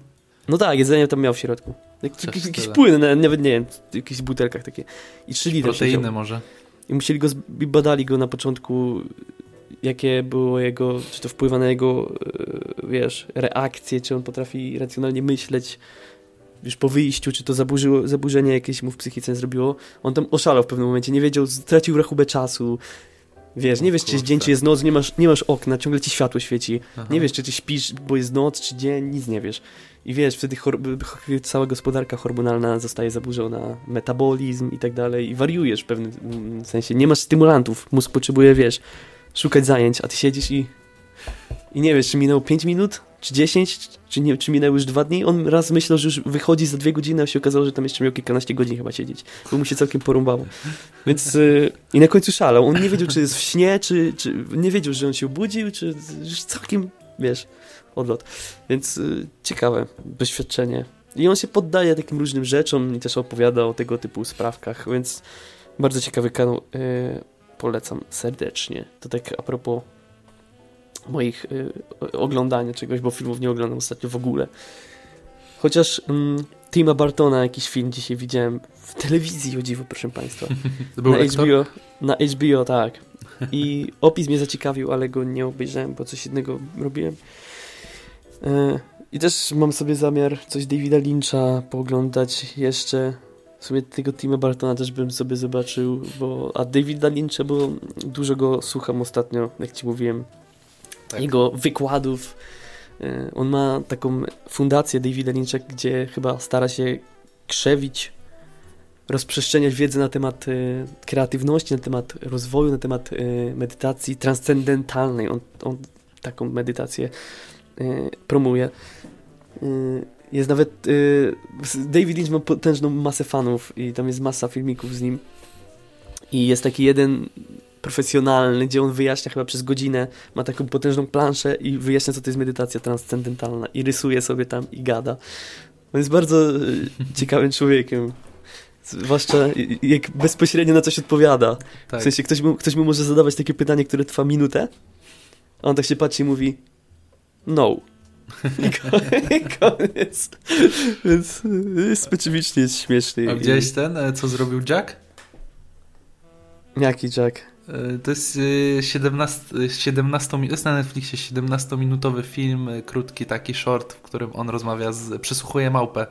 No tak, jedzenie tam miał w środku. Jak, jakieś, jakieś płyny, nawet nie wiem, w jakichś butelkach takie. I 3 litry Proteiny może. I musieli go, badali go na początku, jakie było jego, czy to wpływa na jego, e, wiesz, reakcje, czy on potrafi racjonalnie myśleć, już po wyjściu, czy to zaburzyło, zaburzenie jakieś mu w psychice zrobiło. On tam oszalał w pewnym momencie, nie wiedział, stracił rachubę czasu, Wiesz, nie wiesz, czy jest dzień, czy jest noc, nie masz, nie masz okna, ciągle ci światło świeci. Aha. Nie wiesz, czy ty śpisz, bo jest noc, czy dzień, nic nie wiesz. I wiesz, wtedy cała gospodarka hormonalna zostaje zaburzona, metabolizm i tak dalej, i wariujesz w pewnym sensie. Nie masz stymulantów, mózg potrzebuje, wiesz, szukać zajęć, a ty siedzisz i, i nie wiesz, czy minęło 5 minut, czy 10, czy, nie, czy minęły już dwa dni. On raz myślał, że już wychodzi za dwie godziny, a się okazało, że tam jeszcze miał kilkanaście godzin chyba siedzieć, bo mu się całkiem porąbało. Więc yy, i na końcu szalał. On nie wiedział, czy jest w śnie, czy, czy nie wiedział, że on się obudził, czy już całkiem, wiesz, odlot. Więc yy, ciekawe doświadczenie. I on się poddaje takim różnym rzeczom i też opowiada o tego typu sprawkach, więc bardzo ciekawy kanał. E, polecam serdecznie. To tak a propos moich y, oglądania czegoś, bo filmów nie oglądam ostatnio w ogóle. Chociaż mm, Tima Bartona jakiś film dzisiaj widziałem w telewizji, o dziwo, proszę Państwa. Był na lektor? HBO, na HBO, tak. I opis mnie zaciekawił, ale go nie obejrzałem, bo coś innego robiłem. E, I też mam sobie zamiar coś Davida Lyncha pooglądać jeszcze. W sumie tego Tima Bartona też bym sobie zobaczył, bo a Davida Lyncha, bo dużo go słucham ostatnio, jak ci mówiłem, Tak. jego wykładów. E, On ma taką fundację Davida Lyncha, gdzie chyba stara się krzewić, rozprzestrzeniać wiedzę na temat e, kreatywności, na temat rozwoju, na temat e, medytacji transcendentalnej. On, on taką medytację promuje. Jest nawet. David Lynch ma potężną masę fanów i tam jest masa filmików z nim. I jest taki jeden profesjonalny, gdzie on wyjaśnia chyba przez godzinę, ma taką potężną planszę i wyjaśnia, co to jest medytacja transcendentalna i rysuje sobie tam i gada. On jest bardzo e, ciekawym człowiekiem. Zwłaszcza i jak bezpośrednio na coś odpowiada. Tak. W sensie ktoś mu, ktoś mu może zadawać takie pytanie, które trwa minutę, a on tak się patrzy i mówi no. I ko- i koniec. Więc y, jest specyficznie jest śmieszny. A widziałeś ten, e, co zrobił Jack? Jaki Jack? E, To jest e, 17, e, 17 mi- jest na Netflixie 17-minutowy film, e, krótki taki short, w którym on rozmawia z, przysłuchuje małpę.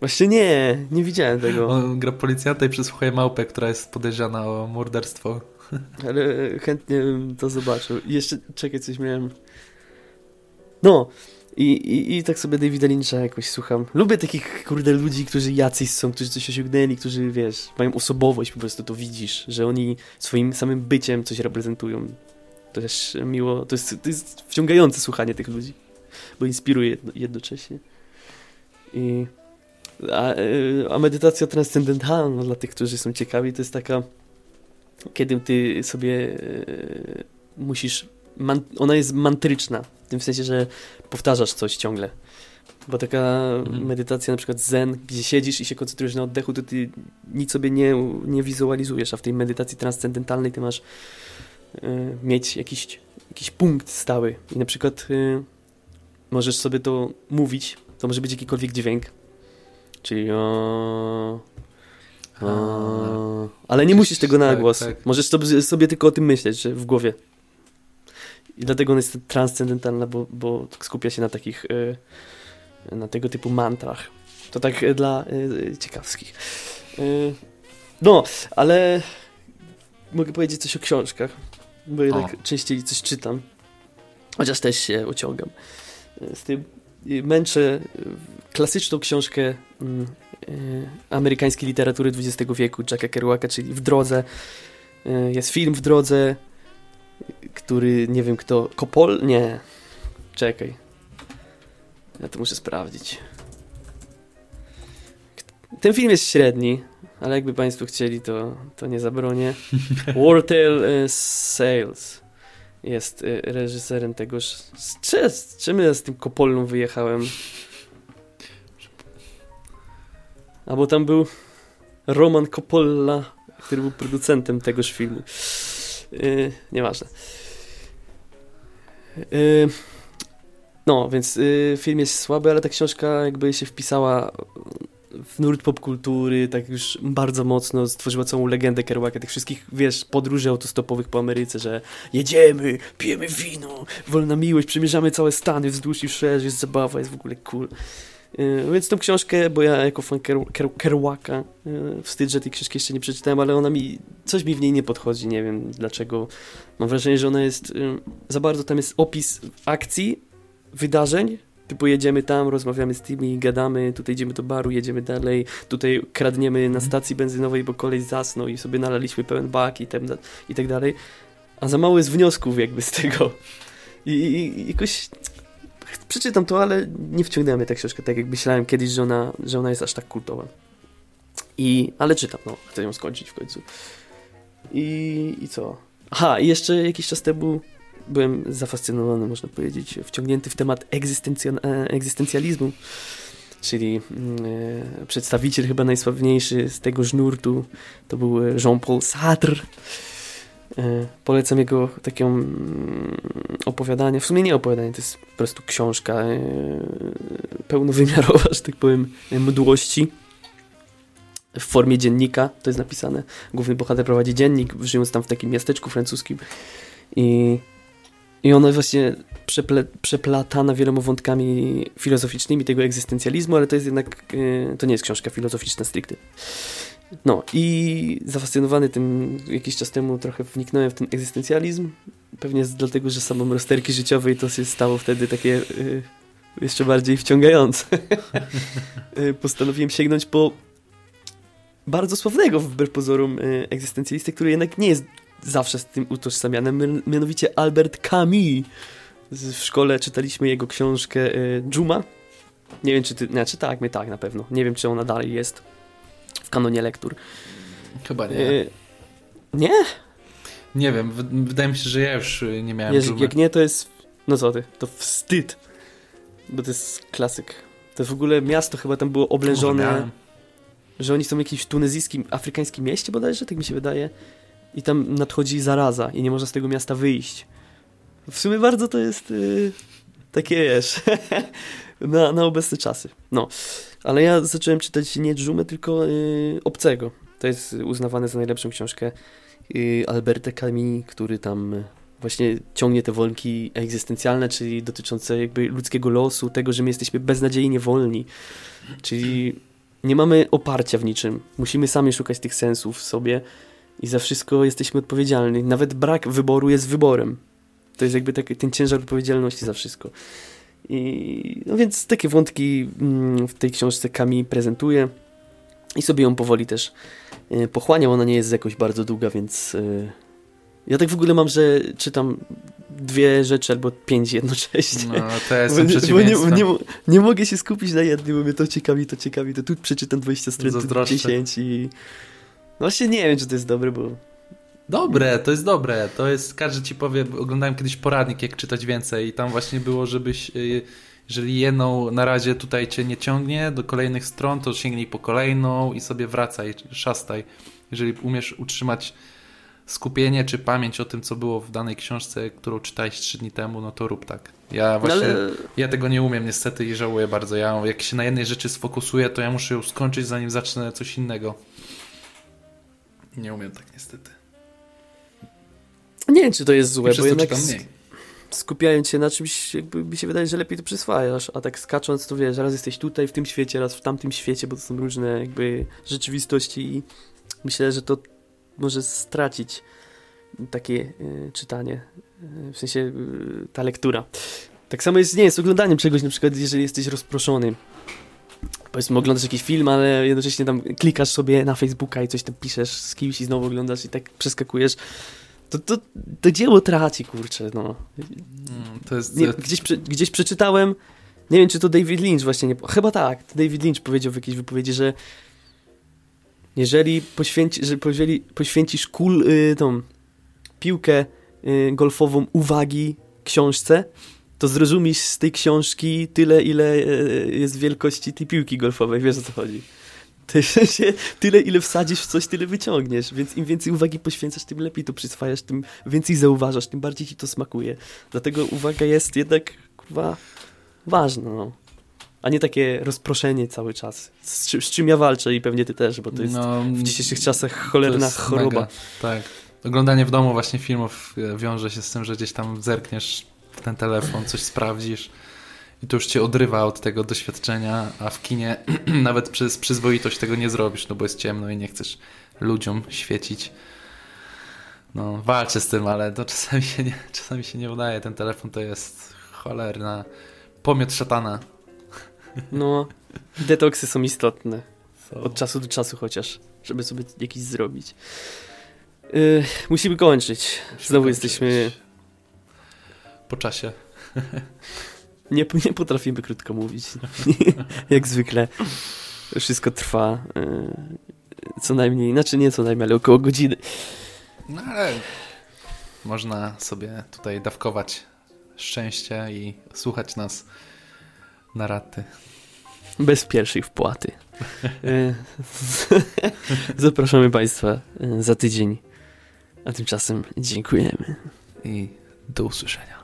Właśnie nie, nie widziałem tego. On gra policjanta i przysłuchuje małpę, która jest podejrzana o morderstwo. Ale chętnie bym to zobaczył. I jeszcze, czekaj, coś miałem. No, i, i, i tak sobie Davida Lyncha jakoś słucham. Lubię takich, kurde, ludzi, którzy jacyś są, którzy coś osiągnęli, którzy, wiesz, mają osobowość, po prostu to widzisz, że oni swoim samym byciem coś reprezentują. To też miło, to jest, to jest wciągające słuchanie tych ludzi, bo inspiruje jedno, jednocześnie. I, a, y, a medytacja transcendentalna dla tych, którzy są ciekawi, to jest taka kiedy ty sobie e, musisz. Ona jest mantryczna, w tym sensie, że powtarzasz coś ciągle. Bo taka Mhm. medytacja, na przykład zen, gdzie siedzisz i się koncentrujesz na oddechu, to ty nic sobie nie, nie wizualizujesz, a w tej medytacji transcendentalnej ty masz e, mieć jakiś, jakiś punkt stały. I na przykład e, możesz sobie to mówić, to może być jakikolwiek dźwięk. Czyli o, o, ale nie musisz tego na Tak, głos. tak. Możesz sobie, sobie tylko o tym myśleć, że w głowie. I dlatego ona jest transcendentalna, bo, bo skupia się na takich, e, na tego typu mantrach. To tak e, dla e, ciekawskich. No, ale mogę powiedzieć coś o książkach, bo jednak O. częściej coś czytam. Chociaż też się ociągam e, z tym. Męczę klasyczną książkę mm, amerykańskiej literatury XX wieku, Jacka Kerouaka, czyli W drodze. Jest film W drodze, który nie wiem kto. Kopol? Nie. Czekaj. Ja to muszę sprawdzić. Ten film jest średni, ale jakby Państwo chcieli, to, to nie zabronię. Wartail e, Sales jest e, reżyserem tegoż. Z, czy, z czym ja z tym Kopolną wyjechałem? A bo tam był Roman Coppola, który był producentem tegoż filmu. Yy, nieważne. Yy, no, więc yy, film jest słaby, ale ta książka jakby się wpisała w nurt popkultury, tak już bardzo mocno stworzyła całą legendę Kerouaka, tych wszystkich, wiesz, podróży autostopowych po Ameryce, że jedziemy, pijemy wino, wolna miłość, przemierzamy całe Stany wzdłuż i wszerz, jest zabawa, jest w ogóle cool. Yy, więc tą książkę, bo ja jako fan Kerouaka, yy, wstyd, że tej książki jeszcze nie przeczytałem, ale ona mi, coś mi w niej nie podchodzi, nie wiem dlaczego. Mam wrażenie, że ona jest, yy, za bardzo tam jest opis akcji, wydarzeń, typu jedziemy tam, rozmawiamy z tymi, gadamy, tutaj idziemy do baru, jedziemy dalej, tutaj kradniemy na stacji benzynowej, bo kolej zasnął i sobie nalaliśmy pełen bak i, i tak dalej. A za mało jest wniosków jakby z tego. I, i, i jakoś przeczytam to, ale nie wciągnęła mnie ta książka, tak jak myślałem kiedyś, że ona, że ona jest aż tak kultowa. I, ale czytam, no, chcę ją skończyć w końcu. I, i co? Aha, i jeszcze jakiś czas temu byłem zafascynowany, można powiedzieć, wciągnięty w temat e, egzystencjalizmu, czyli mm, e, przedstawiciel chyba najsławniejszy z tego żnurtu to był Jean-Paul Sartre. E, polecam jego takie mm, opowiadanie, w sumie nie opowiadanie, to jest po prostu książka e, pełnowymiarowa, że tak powiem, mdłości w formie dziennika, to jest napisane. Główny bohater prowadzi dziennik, żyjąc tam w takim miasteczku francuskim i, i ona właśnie przeple, przeplatana wieloma wątkami filozoficznymi tego egzystencjalizmu, ale to jest jednak, e, to nie jest książka filozoficzna stricte. No i zafascynowany tym jakiś czas temu trochę wniknąłem w ten egzystencjalizm. Pewnie dlatego, że samą rozterki życiowej to się stało wtedy takie y, jeszcze bardziej wciągające. Y, postanowiłem sięgnąć po bardzo sławnego wbrew pozorom y, który jednak nie jest zawsze z tym utożsamiany, mianowicie Albert Camus. W szkole czytaliśmy jego książkę y, Dżuma. Nie wiem, czy ty, znaczy tak, my tak na pewno. Nie wiem, czy ona dalej jest w kanonie lektur. Chyba nie. Y nie? Nie wiem, wydaje mi się, że ja już nie miałem Jezu, Jak nie, to jest, no co ty, to wstyd. Bo to jest klasyk. To w ogóle miasto chyba tam było oblężone że oni są w jakimś tunezyjskim, afrykańskim mieście bodajże, tak mi się wydaje. I tam nadchodzi zaraza i nie można z tego miasta wyjść. W sumie bardzo to jest yy, takie, wiesz, na, na obecne czasy. No, ale ja zacząłem czytać nie Dżumę, tylko yy, Obcego. To jest uznawane za najlepszą książkę yy, Alberta Camus, który tam właśnie ciągnie te wolki egzystencjalne, czyli dotyczące jakby ludzkiego losu, tego, że my jesteśmy beznadziejnie wolni. Czyli nie mamy oparcia w niczym. Musimy sami szukać tych sensów w sobie i za wszystko jesteśmy odpowiedzialni. Nawet brak wyboru jest wyborem. To jest jakby taki, ten ciężar odpowiedzialności za wszystko. I, no więc takie wątki mm, w tej książce Kami prezentuje i sobie ją powoli też y, pochłaniam. Ona nie jest jakoś bardzo długa, więc y, ja tak w ogóle mam, że czytam dwie rzeczy albo pięć jednocześnie. No, to jest bo, nie, nie, nie, nie, mogę się skupić na jednym, bo mnie to ciekawi, to ciekawi, to tu przeczytam 20 stron, tu 10 i... No właśnie nie wiem, czy to jest dobre, bo... Dobre, to jest dobre. To jest, każdy ci powie, oglądałem kiedyś poradnik, jak czytać więcej i tam właśnie było, żebyś, y, jeżeli jedną na razie tutaj cię nie ciągnie do kolejnych stron, to sięgnij po kolejną i sobie wracaj, szastaj. Jeżeli umiesz utrzymać skupienie czy pamięć o tym, co było w danej książce, którą czytałeś trzy dni temu, no to rób tak. Ja no właśnie, ale... ja tego nie umiem niestety i żałuję bardzo. Ja jak się na jednej rzeczy sfokusuję, to ja muszę ją skończyć, zanim zacznę coś innego. Nie umiem tak niestety. Nie wiem, czy to jest złe, bo jednak skupiając się na czymś, jakby mi się wydaje, że lepiej to przyswajasz, a tak skacząc, to wiesz, raz jesteś tutaj w tym świecie, raz w tamtym świecie, bo to są różne jakby rzeczywistości i myślę, że to może stracić takie y, czytanie, y, w sensie y, ta lektura. Tak samo jest, nie jest oglądaniem czegoś, na przykład jeżeli jesteś rozproszony. Powiedzmy, oglądasz jakiś film, ale jednocześnie tam klikasz sobie na Facebooka i coś tam piszesz z kimś i znowu oglądasz i tak przeskakujesz. To, to, to dzieło traci, kurczę, no. Mm, to jest... Nie, gdzieś, gdzieś przeczytałem, nie wiem, czy to David Lynch właśnie nie... Chyba tak, David Lynch powiedział w jakiejś wypowiedzi, że jeżeli, poświęci, że jeżeli poświęcisz kul, y, tą piłkę y, golfową uwagi książce, to zrozumiesz z tej książki tyle, ile y, jest wielkości tej piłki golfowej. Wiesz o co chodzi? tyle, ile wsadzisz w coś, tyle wyciągniesz. Więc im więcej uwagi poświęcasz, tym lepiej to przyswajasz, tym więcej zauważasz, tym bardziej ci to smakuje. Dlatego uwaga jest jednak, kurwa, ważna. No a nie takie rozproszenie cały czas. Z, z, czym ja walczę i pewnie ty też, bo to jest no, w dzisiejszych czasach cholerna choroba. Mega, tak. Oglądanie w domu właśnie filmów e, wiąże się z tym, że gdzieś tam zerkniesz w ten telefon, coś sprawdzisz i to już cię odrywa od tego doświadczenia, a w kinie nawet przez przyzwoitość tego nie zrobisz, no bo jest ciemno i nie chcesz ludziom świecić. No, walczę z tym, ale to czasami się nie, czasami się nie udaje. Ten telefon to jest cholerna pomiot szatana. No, detoksy są istotne. Od czasu do czasu chociaż, żeby sobie jakiś zrobić. Yy, musimy kończyć. Musimy Znowu kończyć. jesteśmy... Po czasie. nie, nie potrafimy krótko mówić. Jak zwykle. Wszystko trwa yy, co najmniej, znaczy nie co najmniej, ale około godziny. No ale Można sobie tutaj dawkować szczęście i słuchać nas na raty. Bez pierwszej wpłaty. E, Zapraszamy Państwa e, za tydzień. A tymczasem dziękujemy. I do usłyszenia.